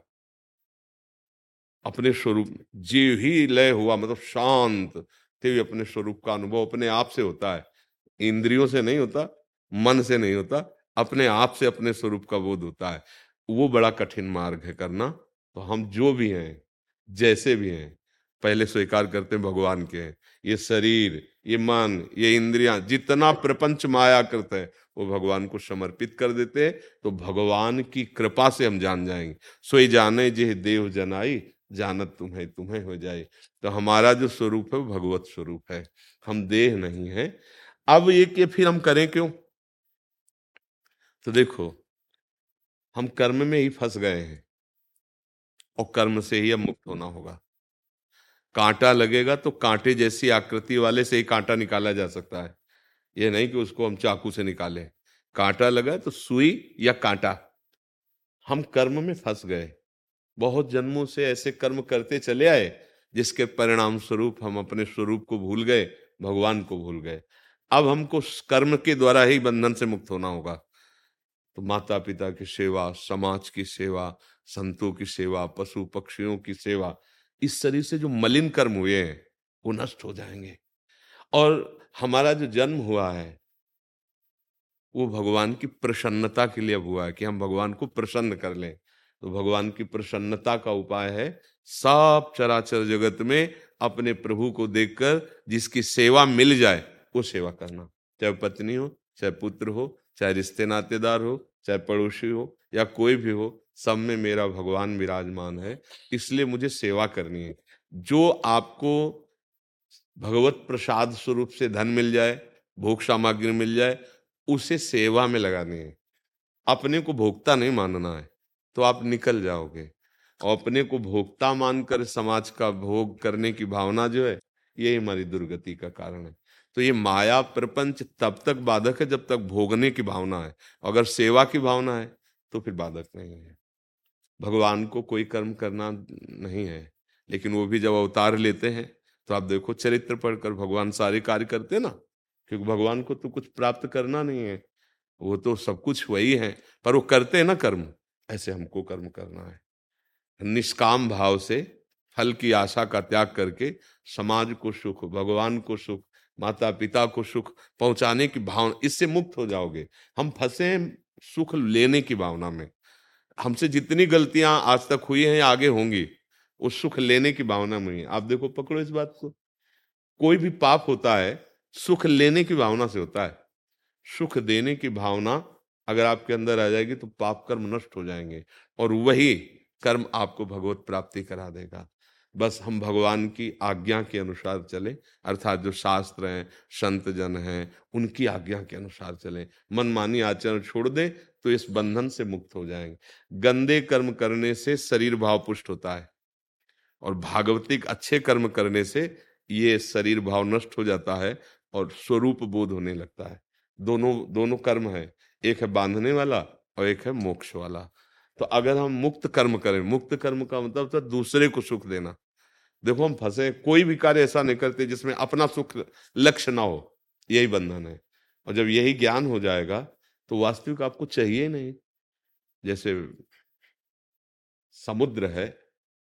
Speaker 3: अपने स्वरूप जीव ही लय हुआ मतलब शांत ते अपने स्वरूप का अनुभव अपने आप से होता है। इंद्रियों से नहीं होता, मन से नहीं होता, अपने आप से अपने स्वरूप का बोध होता है। वो बड़ा कठिन मार्ग है करना। तो हम जो भी हैं, जैसे भी हैं पहले स्वीकार करते हैं भगवान के हैं। ये शरीर, ये मन, ये इंद्रियाँ, जितना प्रपंच माया करते हैं, वो भगवान को समर्पित कर देते हैं तो भगवान की कृपा से हम जान जाएँगे। सोई जाने, जे देव जनाई, जानत तुम्हें तुम्हें हो जाए। तो हमारा जो स्वरूप है, वो भगवत स्वरूप है। हम देह नहीं है। अब ये कि फिर हम करें क्यों? तो देखो, हम कर्म में ही फंस गए हैं, और कर्म से ही अब मुक्त होना होगा। कांटा लगेगा तो कांटे जैसी आकृति वाले से ही कांटा निकाला जा सकता है। ये नहीं कि उसको हम चाकू से निकालें। कांटा लगा तो सुई या कांटा। हम कर्म में फंस गए। बहुत जन्मों से ऐसे कर्म करते चले आए, जिसके परिणाम स्वरूप हम अपने स्वरूप को भूल गए, भगवान को भूल गए। अब हमको कर्म के द्वारा ही बंधन से मुक्त होना होगा। तो माता पिता की सेवा, समाज की सेवा, संतों की सेवा पशु पक्षियों की सेवा इस शरीर से जो मलिन कर्म हुए हैं, वो नष्ट हो जाएँगे। और हमारा जो जन्म हुआ है, वो भगवान की प्रसन्नता के लिए हुआ है कि हम भगवान को प्रसन्न कर लें। तो भगवान की प्रसन्नता का उपाय है, सब चराचर जगत में अपने प्रभु को देखकर जिसकी सेवा मिल जाए, वो सेवा करना। चाहे पत्नी हो, चाहे पुत्र हो, चाहे रिश्ते नातेदार हो, चाहे पड़ोसी हो, या कोई भी हो सब में मेरा भगवान विराजमान है, इसलिए मुझे सेवा करनी है। जो आपको भगवत प्रसाद स्वरूप से धन मिल जाए, भोग सामग्री मिल जाए, उसे सेवा में लगानी है। अपने को भोगता नहीं मानना है तो आप निकल जाओगे। और अपने को भोक्ता मानकर समाज का भोग करने की भावना जो है यही हमारी दुर्गति का कारण है। तो ये माया प्रपंच तब तक बाधक है जब तक भोगने की भावना है। अगर सेवा की भावना है तो फिर बाधक नहीं है। भगवान को कोई कर्म करना नहीं है। लेकिन वो भी जब अवतार लेते हैं तो आप देखो चरित्र पढ़कर भगवान सारे कार्य करते ना, क्योंकि भगवान को तो कुछ प्राप्त करना नहीं है। वो तो सब कुछ वही है, पर वो करते हैं ना कर्म, ऐसे हमको कर्म करना है। निष्काम भाव से फल की आशा का त्याग करके समाज को सुख, भगवान को सुख माता पिता को सुख पहुँचाने की भावना, इससे मुक्त हो जाओगे। हम फंसे सुख लेने की भावना में। हमसे जितनी गलतियाँ आज तक हुई हैं आगे होंगी, वो सुख लेने की भावना में आप देखो, पकड़ो इस बात को। कोई भी पाप होता है, सुख लेने की भावना से होता है। सुख देने की भावना अगर आपके अंदर आ जाएगी तो पाप कर्म नष्ट हो जाएँगे और वही कर्म आपको भगवत प्राप्ति करा देगा। बस हम भगवान की आज्ञा के अनुसार चलें। अर्थात जो शास्त्र हैं, संत जन हैं, उनकी आज्ञा के अनुसार चले। मनमानी आचरण छोड़ दें तो इस बंधन से मुक्त हो जाएँगे। गंदे कर्म करने से शरीर भाव पुष्ट होता है और भागवतिक अच्छे कर्म करने से ये शरीर भाव नष्ट हो जाता है और स्वरूप बोध होने लगता है। दोनों दोनों कर्म है, एक है बांधने वाला और एक है मोक्ष वाला। तो अगर हम मुक्त कर्म करें, मुक्त कर्म का मतलब तो दूसरे को सुख देना। देखो, हम फंसे कोई भी कार्य ऐसा नहीं करते जिसमें अपना सुख लक्ष्य ना हो, यही बंधन है। और जब यही ज्ञान हो जाएगा तो वास्तविक आपको चाहिए नहीं। जैसे समुद्र है,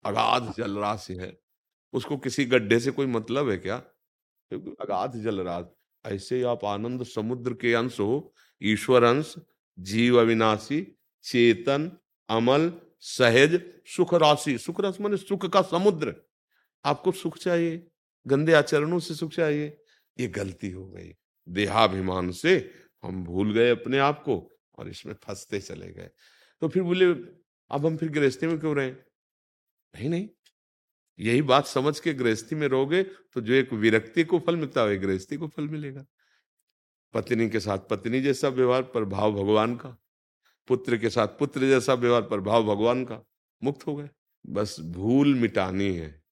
Speaker 3: अगाध जलराशि है, उसको किसी गड्ढे से कोई मतलब है क्या? अगाध जलराशि ऐसे ही आप आनंद समुद्र के अंश हो, ईश्वर अंश, जीव अविनाशी, चेतन अमल, सहज, सुख राशि। सुख राशि मान सुख का समुद्र। आपको सुख चाहिए, गंदे आचरणों से सुख चाहिए। ये गलती हो गई। देहाभिमान से हम भूल गए अपने आप को और इसमें फंसते चले गए। तो फिर बोले, अब हम फिर गृहस्थी में क्यों रहे? नहीं नहीं। यही बात समझ के गृहस्थी में रहोगे तो जो एक विरक्ति को फल मिलता है गृहस्थी को फल मिलेगा। पत्नी के साथ पत्नी जैसा व्यवहार पर भाव भगवान का। पुत्र के साथ, पुत्र जैसा व्यवहार, पर भाव भगवान का, मुक्त हो गए। बस भूल मिटानी है।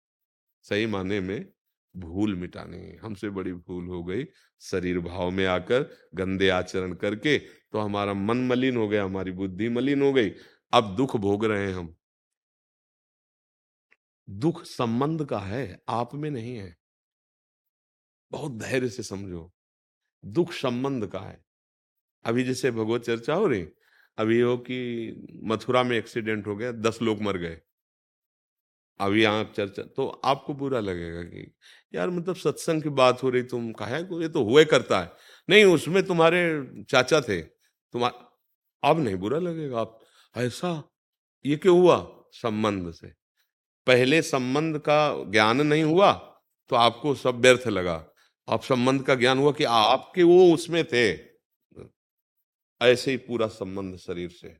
Speaker 3: सही माने में भूल मिटानी है। हमसे बड़ी भूल हो गई शरीर भाव में आकर, गंदे आचरण करके तो हमारा मन मलिन हो गया, हमारी बुद्धि मलिन हो गई। अब दुख भोग रहे हैं हम। दुख संबंध का है, आप में नहीं है। बहुत धैर्य से समझो। दुख संबंध का है। अभी जैसे भगवत चर्चा हो रही अभी हो कि मथुरा में एक्सीडेंट हो गया, दस लोग मर गए। अभी यहाँ चर्चा तो आपको बुरा लगेगा कि यार मतलब सत्संग की बात हो रही, तुम कहा ये तो हुए करता है। नहीं, उसमें तुम्हारे चाचा थे तुम अब नहीं बुरा लगेगा आप। ऐसा, ये क्यों हुआ? संबंध से। पहले संबंध का ज्ञान नहीं हुआ तो आपको सब व्यर्थ लगा। आप संबंध का ज्ञान हुआ कि आपके वो उसमें थे। ऐसे ही पूरा संबंध शरीर से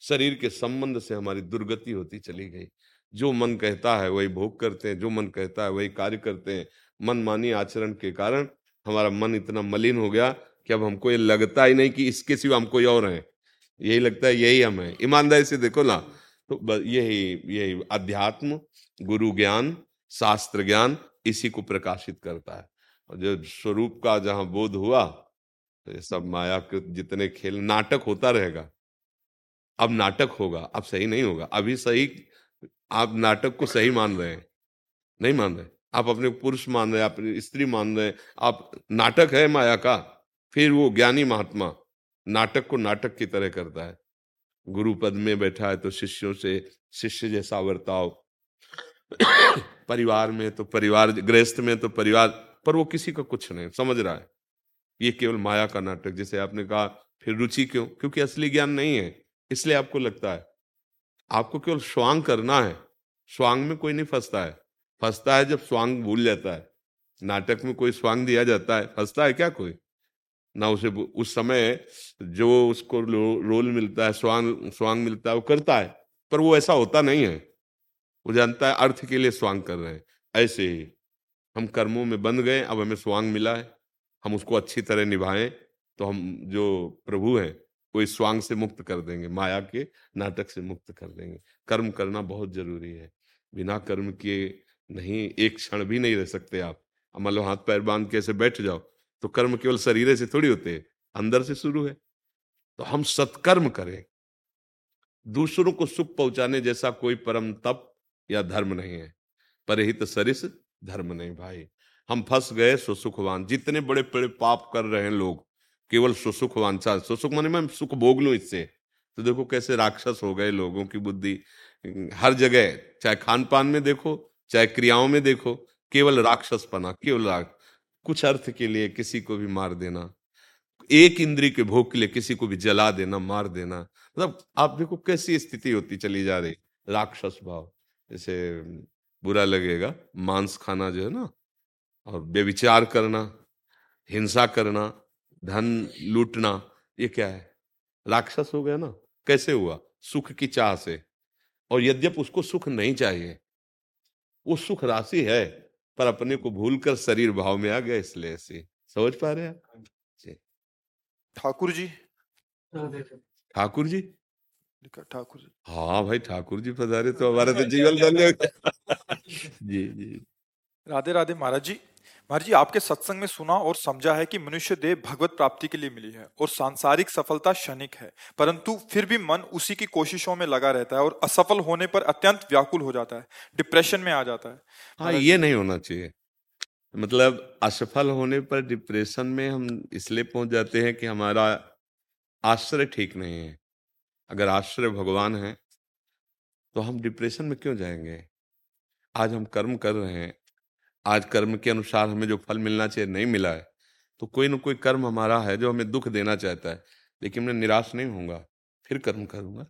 Speaker 3: शरीर के संबंध से हमारी दुर्गति होती चली गई। जो मन कहता है, वही भोग करते हैं, जो मन कहता है, वही कार्य करते हैं। मन मानी आचरण के कारण हमारा मन इतना मलिन हो गया कि अब हमको ये लगता ही नहीं कि इसके सिवा हम कोई और है। यही लगता है यही हम है। ईमानदारी से देखो ना तो यही यही अध्यात्म, गुरु ज्ञान, शास्त्र ज्ञान इसी को प्रकाशित करता है। जो स्वरूप का जहाँ बोध हुआ ये सब माया के जितने खेल, नाटक होता रहेगा। अब नाटक होगा, अब सही नहीं होगा। अभी सही, आप नाटक को सही मान रहे हैं। नहीं मान रहे? आप अपने पुरुष मान रहे हैं, अपनी स्त्री मान रहे हैं। आप, नाटक है माया का, फिर वो ज्ञानी महात्मा नाटक को नाटक की तरह करता है। गुरु पद में बैठा है तो शिष्यों से, शिष्य जैसा वर्ताव। परिवार में तो परिवार, गृहस्थ में तो परिवार, पर वो किसी का कुछ नहीं, समझ रहा है। ये केवल माया का नाटक, जैसे आपने कहा, फिर रुचि क्यों? क्योंकि असली ज्ञान नहीं है, इसलिए आपको लगता है। आपको केवल स्वांग करना है। स्वांग में कोई नहीं फंसता है। फंसता है जब स्वांग भूल जाता है। नाटक में कोई स्वांग दिया जाता है। फंसता है क्या कोई? ना उसे उस समय जो उसको रोल मिलता है, स्वांग स्वांग मिलता है, वो करता है। पर वो ऐसा होता नहीं है। वो जानता है अर्थ के लिए स्वांग कर रहे हैं। ऐसे ही हम कर्मों में बंध गए, अब हमें स्वांग मिला है। हम उसको अच्छी तरह निभाएँ तो हम जो प्रभु हैं, वो इस स्वांग से मुक्त कर देंगे, माया के नाटक से मुक्त कर देंगे। कर्म करना बहुत ज़रूरी है। बिना कर्म किए नहीं, एक क्षण भी नहीं रह सकते आप। मान लो हाथ पैर बाँध के ऐसे बैठ जाओ तो कर्म केवल शरीर से थोड़ी होते हैं, अंदर से शुरू है। तो हम सत्कर्म करें। दूसरों को सुख पहुँचाने जैसा कोई परम तप या धर्म नहीं है। परहित सरिस धर्म नहीं भाई। हम फंस गए सुसुखवान जितने बड़े बड़े पाप कर रहे हैं लोग, केवल सुसुख वांछा सुसुख माने मैं सुख भोग लूँ इससे। तो देखो कैसे राक्षस हो गए लोगों की बुद्धि। हर जगह, चाहे खान पान में देखो, चाहे क्रियाओं में देखो, केवल राक्षस पना केवल राग कुछ अर्थ के लिए किसी को भी मार देना। एक इंद्री के भोग के लिए किसी को भी जला देना, मार देना। मतलब आप देखो कैसी स्थिति होती चली जा रही। राक्षस भाव। जैसे बुरा लगेगा, मांस खाना जो है ना और व्यविचार करना हिंसा करना धन लूटना ये क्या है? राक्षस हो गया ना? कैसे हुआ? सुख की चाह से। और यद्यप उसको सुख नहीं चाहिए वो सुख राशि है पर अपने को भूलकर शरीर भाव में आ गया इसलिए ऐसे। समझ पा रहे हैं
Speaker 2: ठाकुर जी।
Speaker 3: ठाकुर जी?
Speaker 2: ठाकुर जी।
Speaker 3: हाँ भाई ठाकुर जी पधारे तो हमारे तो जीवन धन्य जी जी।
Speaker 2: राधे राधे महाराज जी। महाराज जी आपके सत्संग में सुना और समझा है कि मनुष्य देह भगवत प्राप्ति के लिए मिली है और सांसारिक सफलता क्षणिक है परंतु फिर भी मन उसी की कोशिशों में लगा रहता है और असफल होने पर अत्यंत व्याकुल हो जाता है डिप्रेशन में आ जाता है।
Speaker 3: हाँ ये नहीं होना चाहिए। मतलब असफल होने पर डिप्रेशन में हम इसलिए पहुँच जाते हैं कि हमारा आश्रय ठीक नहीं है। अगर आश्रय भगवान है तो हम डिप्रेशन में क्यों जाएँगे? आज हम कर्म कर रहे हैं आज कर्म के अनुसार हमें जो फल मिलना चाहिए, नहीं मिला है तो कोई ना कोई कर्म हमारा है जो हमें दुख देना चाहता है, लेकिन मैं निराश नहीं होऊँगा, फिर कर्म करूँगा,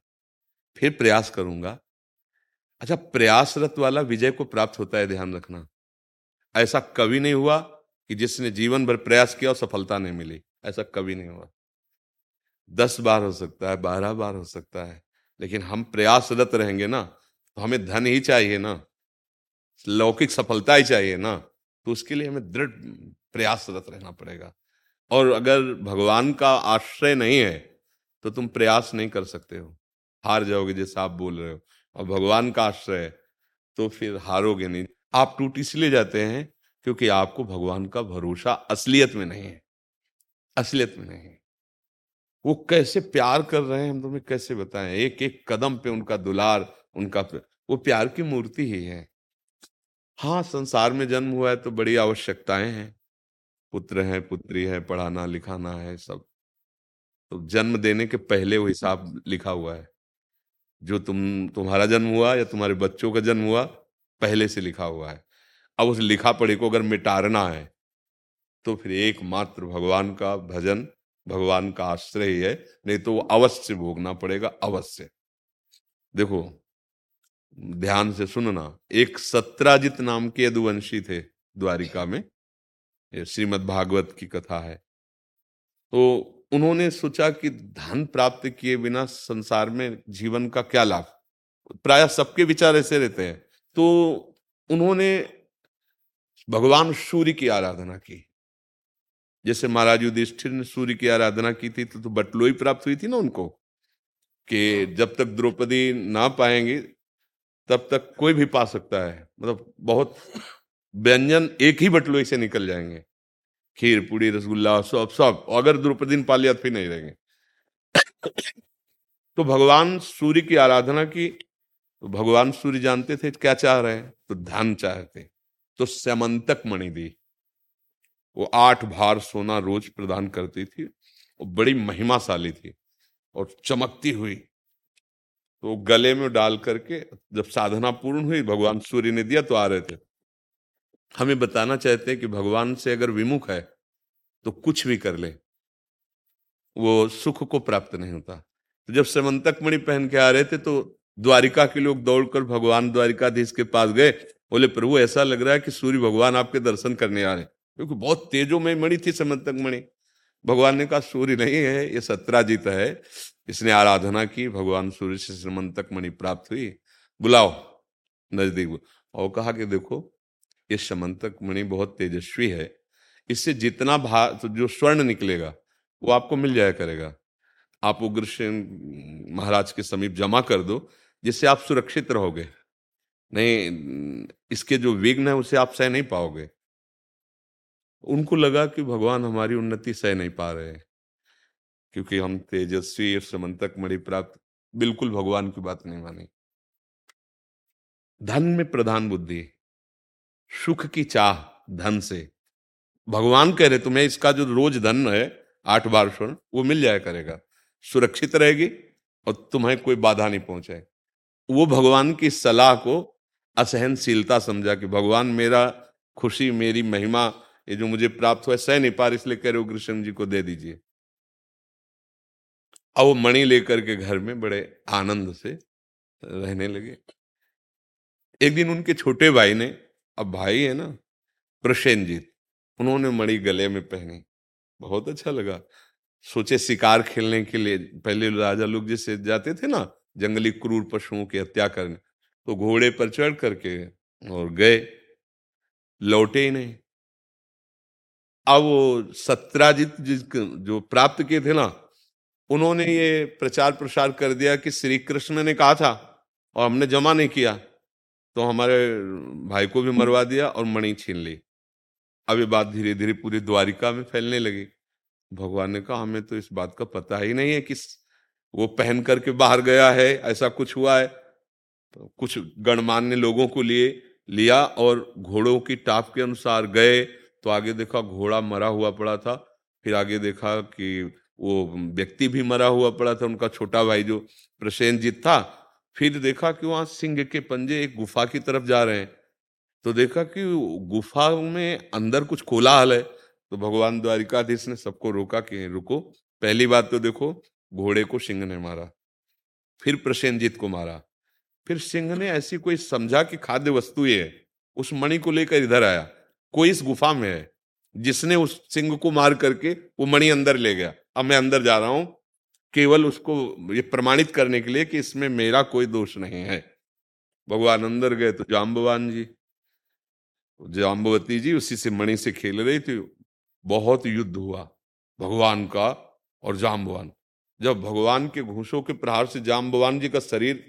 Speaker 3: फिर प्रयास करूँगा। अच्छा प्रयासरत वाला विजय को प्राप्त होता है ध्यान रखना। ऐसा कभी नहीं हुआ कि जिसने जीवन भर प्रयास किया और सफलता नहीं मिली, ऐसा कभी नहीं हुआ। दस बार हो सकता है, बारह बार हो सकता है, लेकिन हम प्रयासरत रहेंगे ना तो हमें धन ही चाहिए ना। लौकिक सफलता ही चाहिए ना तो उसके लिए हमें दृढ़ प्रयासरत रहना पड़ेगा। और अगर भगवान का आश्रय नहीं है तो तुम प्रयास नहीं कर सकते हो। हार जाओगे जैसे आप बोल रहे हो, और भगवान का आश्रय तो फिर हारोगे नहीं। आप टूट इसलिए जाते हैं, क्योंकि आपको भगवान का भरोसा असलियत में नहीं है। असलियत में नहीं है। वो कैसे प्यार कर रहे हैं, हम तुम्हें कैसे बताएँ? एक एक कदम पे उनका दुलार, उनका वो प्यार की मूर्ति ही है। हाँ संसार में जन्म हुआ है तो बड़ी आवश्यकताएँ हैं। पुत्र है, पुत्री है, पढ़ाना, लिखाना है सब। तो जन्म देने के पहले वो हिसाब लिखा हुआ है। जो तुम, तुम्हारा जन्म हुआ या तुम्हारे बच्चों का जन्म हुआ, पहले से लिखा हुआ है। अब उस लिखा पढ़ी को अगर मिटारना है तो फिर एकमात्र भगवान का भजन, भगवान का आश्रय ही नहीं तो वो अवश्य भोगना पड़ेगा, अवश्य। देखो ध्यान से सुनना। एक सत्राजित नाम के यदुवंशी थे द्वारिका में। ये श्रीमद भागवत की कथा है। तो उन्होंने सोचा कि धन प्राप्त किए बिना संसार में जीवन का क्या लाभ? प्राय सबके विचार ऐसे रहते हैं। तो उन्होंने भगवान सूर्य की आराधना की। जैसे महाराज युधिष्ठिर ने सूर्य की आराधना की थी तो, तो बटलोई प्राप्त हुई थी ना उनको कि जब तक द्रौपदी ना पाएँगे तब तक कोई भी पा सकता है। मतलब बहुत व्यंजन एक ही बटलोई से निकल जाएँगे। खीर, पूड़ी, रसगुल्ला, सब सब। अगर द्रौपदी ने पा लिया तो फिर नहीं रहेंगे। तो भगवान सूर्य की आराधना की तो भगवान सूर्य जानते थे क्या चाह रहे हैं? तो धन चाहते। तो समंतक मणि दी। वो आठ भार सोना रोज प्रदान करती थी। वो बड़ी महिमाशाली थी। और चमकती हुई। तो गले में डाल करके जब साधना पूर्ण हुई, भगवान सूर्य ने दिया तो आ रहे थे। हमें बताना चाहते हैं कि भगवान से अगर विमुख है तो कुछ भी कर ले। वो सुख को प्राप्त नहीं होता। तो जब समंतक मणि पहन के आ रहे थे तो द्वारिका के लोग दौड़कर भगवान द्वारिकाधीश के पास गए। बोले, प्रभु, ऐसा लग रहा है कि सूर्य भगवान आपके दर्शन करने आ रहे हैं। क्योंकि बहुत तेजो में मणि थी समंतक मणि। भगवान ने कहा, सूर्य नहीं है, ये सत्राजित है। इसने आराधना की, भगवान सूर्य से श्रीमंतक मणि प्राप्त हुई। बुलाओ, नज़दीक और कहा कि देखो, ये समंतक मणि बहुत तेजस्वी है। इससे जितना भा, जो स्वर्ण निकलेगा, वो आपको मिल जाया करेगा। आप उग्रसेन महाराज के समीप जमा कर दो, जिससे आप सुरक्षित रहोगे। नहीं, इसके जो विघ्न है, उसे आप सह नहीं पाओगे। उनको लगा कि भगवान हमारी उन्नति सह नहीं पा रहे क्योंकि हम तेजस्वी समंतक मणि प्राप्त बिल्कुल भगवान की बात नहीं मानी। धन में प्रधान बुद्धि, सुख की चाह धन से। भगवान कह रहे, तुम्हें इसका जो रोज धन है, आठ बार स्वर्ण वो मिल जाया करेगा। सुरक्षित रहेगी और तुम्हें कोई बाधा नहीं पहुँचे वो भगवान की सलाह को असहनशीलता समझा कि, भगवान, मेरा खुशी, मेरी महिमा, ये जो मुझे प्राप्त हुआ सह नहीं पा इसलिए कह रहे हो, कृष्ण जी को दे दीजिए। अब वो मणि लेकर के घर में बड़े आनंद से रहने लगे। एक दिन उनके छोटे भाई ने, अब भाई है ना, प्रसेनजीत, उन्होंने मणि गले में पहनी। बहुत अच्छा लगा। सोचे शिकार खेलने के लिए, पहले राजा लोग जैसे जाते थे ना, जंगली क्रूर पशुओं की हत्या करने तो घोड़े पर चढ़ करके और गए। लौटे ही नहीं। अब वो सत्राजित जिस जो प्राप्त किए थे ना उन्होंने ये प्रचार प्रसार कर दिया कि श्री कृष्ण ने कहा था और हमने जमा नहीं किया तो हमारे भाई को भी मरवा दिया और मणि छीन ली। अब ये बात धीरे धीरे पूरी द्वारिका में फैलने लगी। भगवान ने कहा, हमें तो इस बात का पता ही नहीं है कि वो पहन करके बाहर गया है, ऐसा कुछ हुआ है। तो कुछ गणमान्य लोगों को लिए, लिया और घोड़ों की टाप के अनुसार गए तो आगे देखा घोड़ा मरा हुआ पड़ा था, फिर आगे देखा कि वो व्यक्ति भी मरा हुआ पड़ा था, उनका छोटा भाई जो प्रसेनजीत था, फिर देखा कि वहाँ सिंह के पंजे एक गुफा की तरफ़ जा रहे हैं। तो देखा कि गुफा में अंदर कुछ कोलाहल है तो भगवान द्वारिकाधीश ने सबको रोका कि रुको, पहली बात तो देखो, घोड़े को सिंह ने मारा, फिर प्रसेनजीत को मारा, फिर सिंह ने ऐसी कोई समझा कि खाद्य वस्तु ये है, उस मणि को लेकर इधर आया, कोई इस गुफा में है, जिसने उस सिंह को मार करके वो मणि अंदर ले गया। अब मैं अंदर जा रहा हूँ, केवल उसको ये प्रमाणित करने के लिए कि इसमें मेरा कोई दोष नहीं है। भगवान अंदर गए तो जाम्बवान जी, जाम्बवती जी उसी से मणि से खेल रही थी। बहुत युद्ध हुआ, भगवान का और जाम्बवान। जब भगवान के घूसों के प्रहार से जाम्बवान जी का शरीर,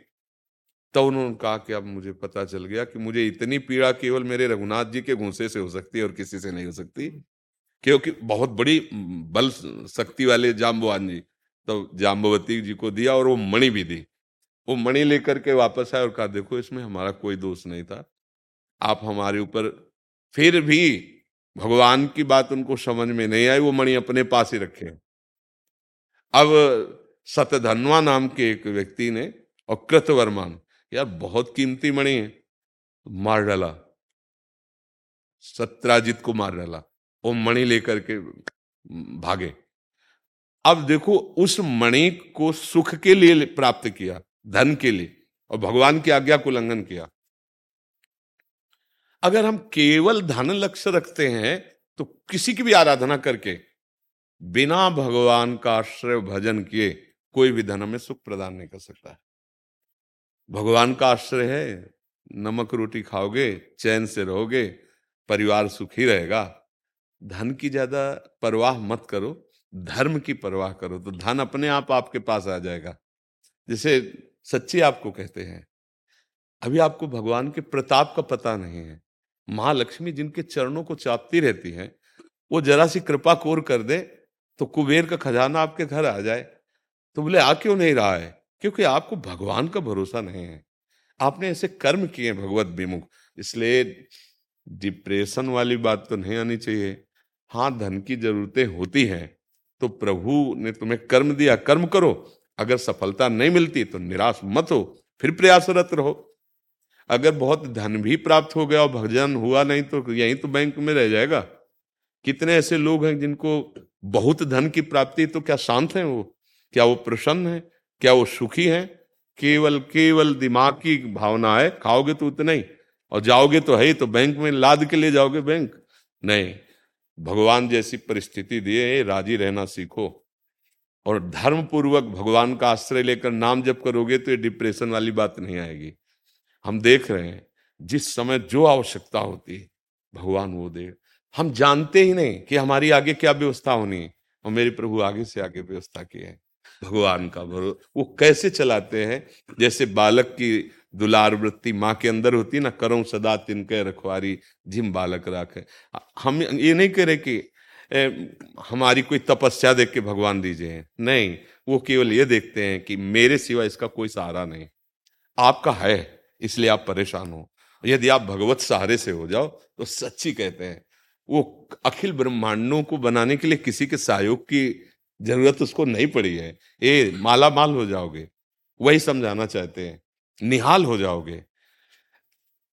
Speaker 3: तब उन्होंने कहा कि अब मुझे पता चल गया कि मुझे इतनी पीड़ा केवल मेरे रघुनाथ जी के घूसे से हो सकती है और किसी से नहीं हो सकती। क्योंकि बहुत बड़ी बल शक्ति वाले जाम्बवान जी। तो जाम्बवती जी को दिया और वो मणि भी दी। वो मणि लेकर के वापस आए और कहा, देखो, इसमें हमारा कोई दोष नहीं था। आप हमारे ऊपर फिर भी भगवान की बात उनको समझ में नहीं आई, वो मणि अपने पास ही रखे अब सतधनवा नाम के एक व्यक्ति ने और कृतवर्मान यार, बहुत कीमती मणि है, मार डाला। सत्राजित को मार डाला। वो मणि लेकर के भागे। अब देखो, उस मणि को सुख के लिए प्राप्त किया, धन के लिए, और भगवान की आज्ञा को उल्लंघन किया। अगर हम केवल धन लक्ष्य रखते हैं तो किसी की भी आराधना करके, बिना भगवान का आश्रय भजन किए, कोई भी धन हमें सुख प्रदान नहीं कर सकता है। भगवान का आश्रय है, नमक रोटी खाओगे, चैन से रहोगे, परिवार सुखी रहेगा। धन की ज़्यादा परवाह मत करो, धर्म की परवाह करो तो धन अपने आप आपके पास आ जाएगा। जिसे सच्ची आपको कहते हैं, अभी आपको भगवान के प्रताप का पता नहीं है, महालक्ष्मी जिनके चरणों को चापती रहती है, वो जरा सी कृपा कोर कर दे तो कुबेर का खजाना आपके घर आ जाए। तो बोले, आ क्यों नहीं रहा है? क्योंकि आपको भगवान का भरोसा नहीं है। आपने ऐसे कर्म किए भगवत विमुख, इसलिए डिप्रेशन वाली बात तो नहीं आनी चाहिए। हाँ धन की जरूरतें होती हैं तो प्रभु ने तुम्हें कर्म दिया, कर्म करो। अगर सफलता नहीं मिलती तो निराश मत हो, फिर प्रयासरत रहो। अगर बहुत धन भी प्राप्त हो गया और भजन हुआ नहीं तो यहीं तो बैंक में रह जाएगा। कितने ऐसे लोग हैं जिनको बहुत धन की प्राप्ति तो क्या शांत हैं वो? क्या वो प्रसन्न है? क्या वो सुखी है? केवल केवल दिमाग की भावना है, खाओगे तो उतना ही, और जाओगे तो है ही तो बैंक में लाद के ले जाओगे बैंक? नहीं। भगवान जैसी परिस्थिति दिए, राज़ी रहना सीखो। और धर्म पूर्वक भगवान का आश्रय लेकर नाम जप करोगे तो ये डिप्रेशन वाली बात नहीं आएगी। हम देख रहे हैं, जिस समय जो आवश्यकता होती है भगवान वो दे। हम जानते ही नहीं कि हमारी आगे क्या व्यवस्था होनी है। और मेरे प्रभु आगे से आगे व्यवस्था की है। भगवान का भरोसा, वो कैसे चलाते हैं? जैसे बालक की दुलार वृत्ति माँ के अंदर होती ना करो सदा तिनके रखवारी जिम बालक राखे। हम ये नहीं कह रहे कि ए, हमारी कोई तपस्या देख के भगवान दीजिए नहीं वो केवल ये देखते हैं कि मेरे सिवा इसका कोई सहारा नहीं। आपका है इसलिए आप परेशान हो। यदि आप भगवत सहारे से हो जाओ तो सच्ची कहते हैं वो अखिल ब्रह्मांडों को बनाने के लिए किसी के सहयोग की ज़रूरत उसको नहीं पड़ी है। ये माला माल हो जाओगे। वही समझाना चाहते हैं। निहाल हो जाओगे।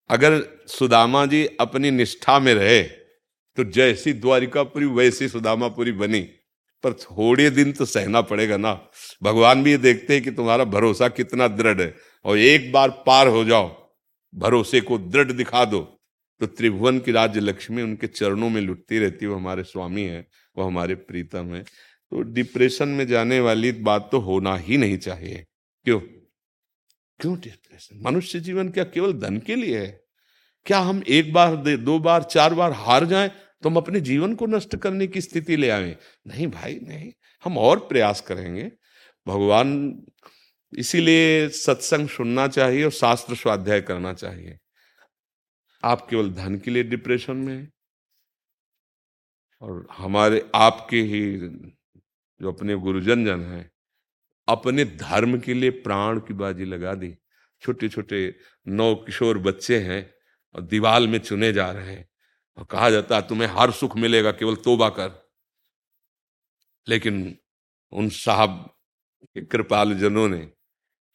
Speaker 3: अगर सुदामा जी अपनी निष्ठा में रहे तो जैसी द्वारिकापुरी वैसी सुदामापुरी बनी। पर थोड़े दिन तो सहना पड़ेगा ना। भगवान भी ये देखते हैं कि तुम्हारा भरोसा कितना दृढ़ है। और एक बार पार हो जाओ, भरोसे को दृढ़ दिखा दो तो त्रिभुवन की राज्य लक्ष्मी उनके चरणों में लुटती रहती वो हमारे स्वामी है, वो हमारे प्रीतम है। तो डिप्रेशन में जाने वाली बात तो होना ही नहीं चाहिए। क्यों? क्यों डिप्रेशन मनुष्य जीवन क्या केवल धन के लिए है? क्या हम एक बार दे, दो बार, चार बार हार जाएँ तो हम अपने जीवन को नष्ट करने की स्थिति ले आए? नहीं भाई, नहीं। हम और प्रयास करेंगे। भगवान इसीलिए सत्संग सुनना चाहिए और शास्त्र स्वाध्याय करना चाहिए। आप केवल धन के लिए डिप्रेशन में और हमारे, आपके ही जो अपने गुरुजन जन हैं अपने धर्म के लिए प्राण की बाजी लगा दी। छोटे छोटे नौ किशोर बच्चे हैं और दीवाल में चुने जा रहे हैं। और कहा जाता है, तुम्हें हर सुख मिलेगा, केवल तोबा कर। लेकिन उन साहब के कृपाल जनों ने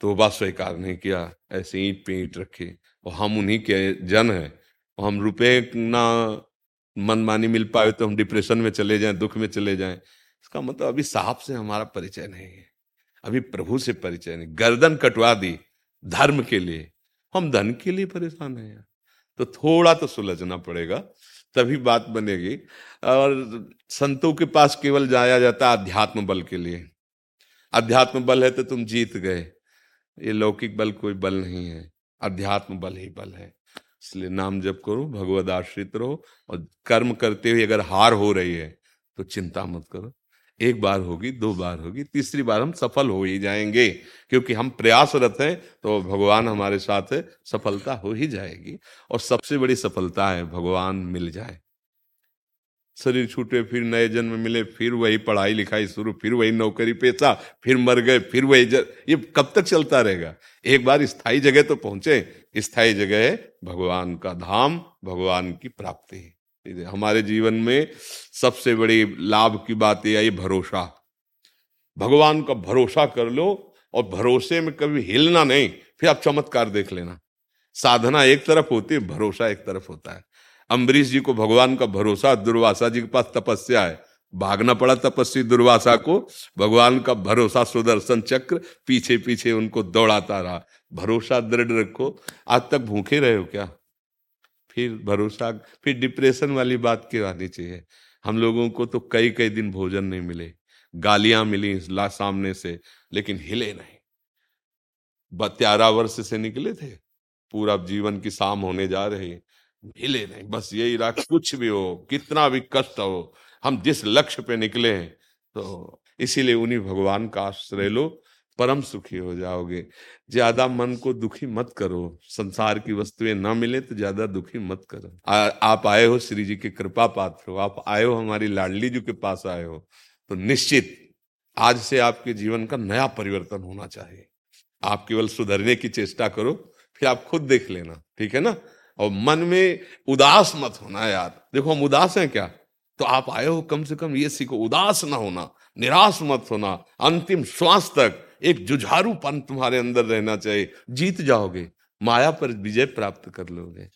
Speaker 3: तोबा स्वीकार नहीं किया, ऐसे ईट पे ईट रखे। और हम उन्हीं के जन हैं। और हम रुपए ना मनमानी मिल पाए तो हम डिप्रेशन में चले जाएँ, दुख में चले जाएँ। इसका मतलब अभी साहब से हमारा परिचय नहीं है। अभी प्रभु से परिचय नहीं। गर्दन कटवा दी धर्म के लिए। हम धन के लिए परेशान हैं यार। तो थोड़ा तो सुलझना पड़ेगा, तभी बात बनेगी। और संतों के पास केवल जाया जाता अध्यात्म बल के लिए। अध्यात्म बल है तो तुम जीत गए। ये लौकिक बल कोई बल नहीं है। अध्यात्म बल ही बल है। इसलिए नाम जप करो भगवत आश्रित रहो और कर्म करते हुए अगर हार हो रही है तो चिंता मत करो। एक बार होगी, दो बार होगी, तीसरी बार हम सफल हो ही जाएँगे। क्योंकि हम प्रयासरत हैं तो भगवान हमारे साथ है सफलता हो ही जाएगी। और सबसे बड़ी सफलता है, भगवान मिल जाए। शरीर छूटे, फिर नए जन्म मिले, फिर वही पढ़ाई लिखाई शुरू, फिर वही नौकरी पेशा, फिर मर गए, फिर वही जर... ये कब तक चलता रहेगा? एक बार स्थायी जगह तो पहुँचे, स्थायी जगह है भगवान का धाम, भगवान की प्राप्ति। हमारे जीवन में सबसे बड़ी लाभ की बात यह आई, भरोसा। भगवान का भरोसा कर लो और भरोसे में कभी हिलना नहीं, फिर आप चमत्कार देख लेना। साधना एक तरफ़ होती है, भरोसा एक तरफ़ होता है। अम्बरीश जी को भगवान का भरोसा, दुर्वासा जी के पास तपस्या है। भागना पड़ा तपस्वी दुर्वासा को, भगवान का भरोसा सुदर्शन चक्र पीछे पीछे उनको दौड़ाता रहा। भरोसा दृढ़ रखो। आज तक भूखे रहे हो क्या? फिर भरोसा, फिर डिप्रेशन वाली बात क्यों आनी चाहिए? हम लोगों को तो कई कई दिन भोजन नहीं मिले। गालियाँ मिली ला, सामने से, लेकिन हिले नहीं। बत्यारह वर्ष से निकले थे। पूरा जीवन की शाम होने जा रहे हिले नहीं, बस यही रहा कुछ भी हो, कितना भी कष्ट हो, हम जिस लक्ष्य पे निकले हैं तो इसीलिए उन्हीं भगवान का आश्रय लो। परम सुखी हो जाओगे। ज़्यादा मन को दुखी मत करो। संसार की वस्तुएँ ना मिले तो ज़्यादा दुखी मत करो। आ, आप आए हो श्री जी के कृपा पात्र हो। आप आए हो हमारी लाडली जी के पास आए हो। तो निश्चित आज से आपके जीवन का नया परिवर्तन होना चाहिए। आप केवल सुधरने की चेष्टा करो फिर आप खुद देख लेना ठीक है ना? और मन में उदास मत होना यार। देखो हम उदास हैं क्या? तो आप आए हो कम से कम ये सीखो उदास ना होना निराश मत होना अंतिम श्वास तक एक जुझारूपन तुम्हारे अंदर रहना चाहिए। जीत जाओगे माया पर विजय प्राप्त कर लोगे।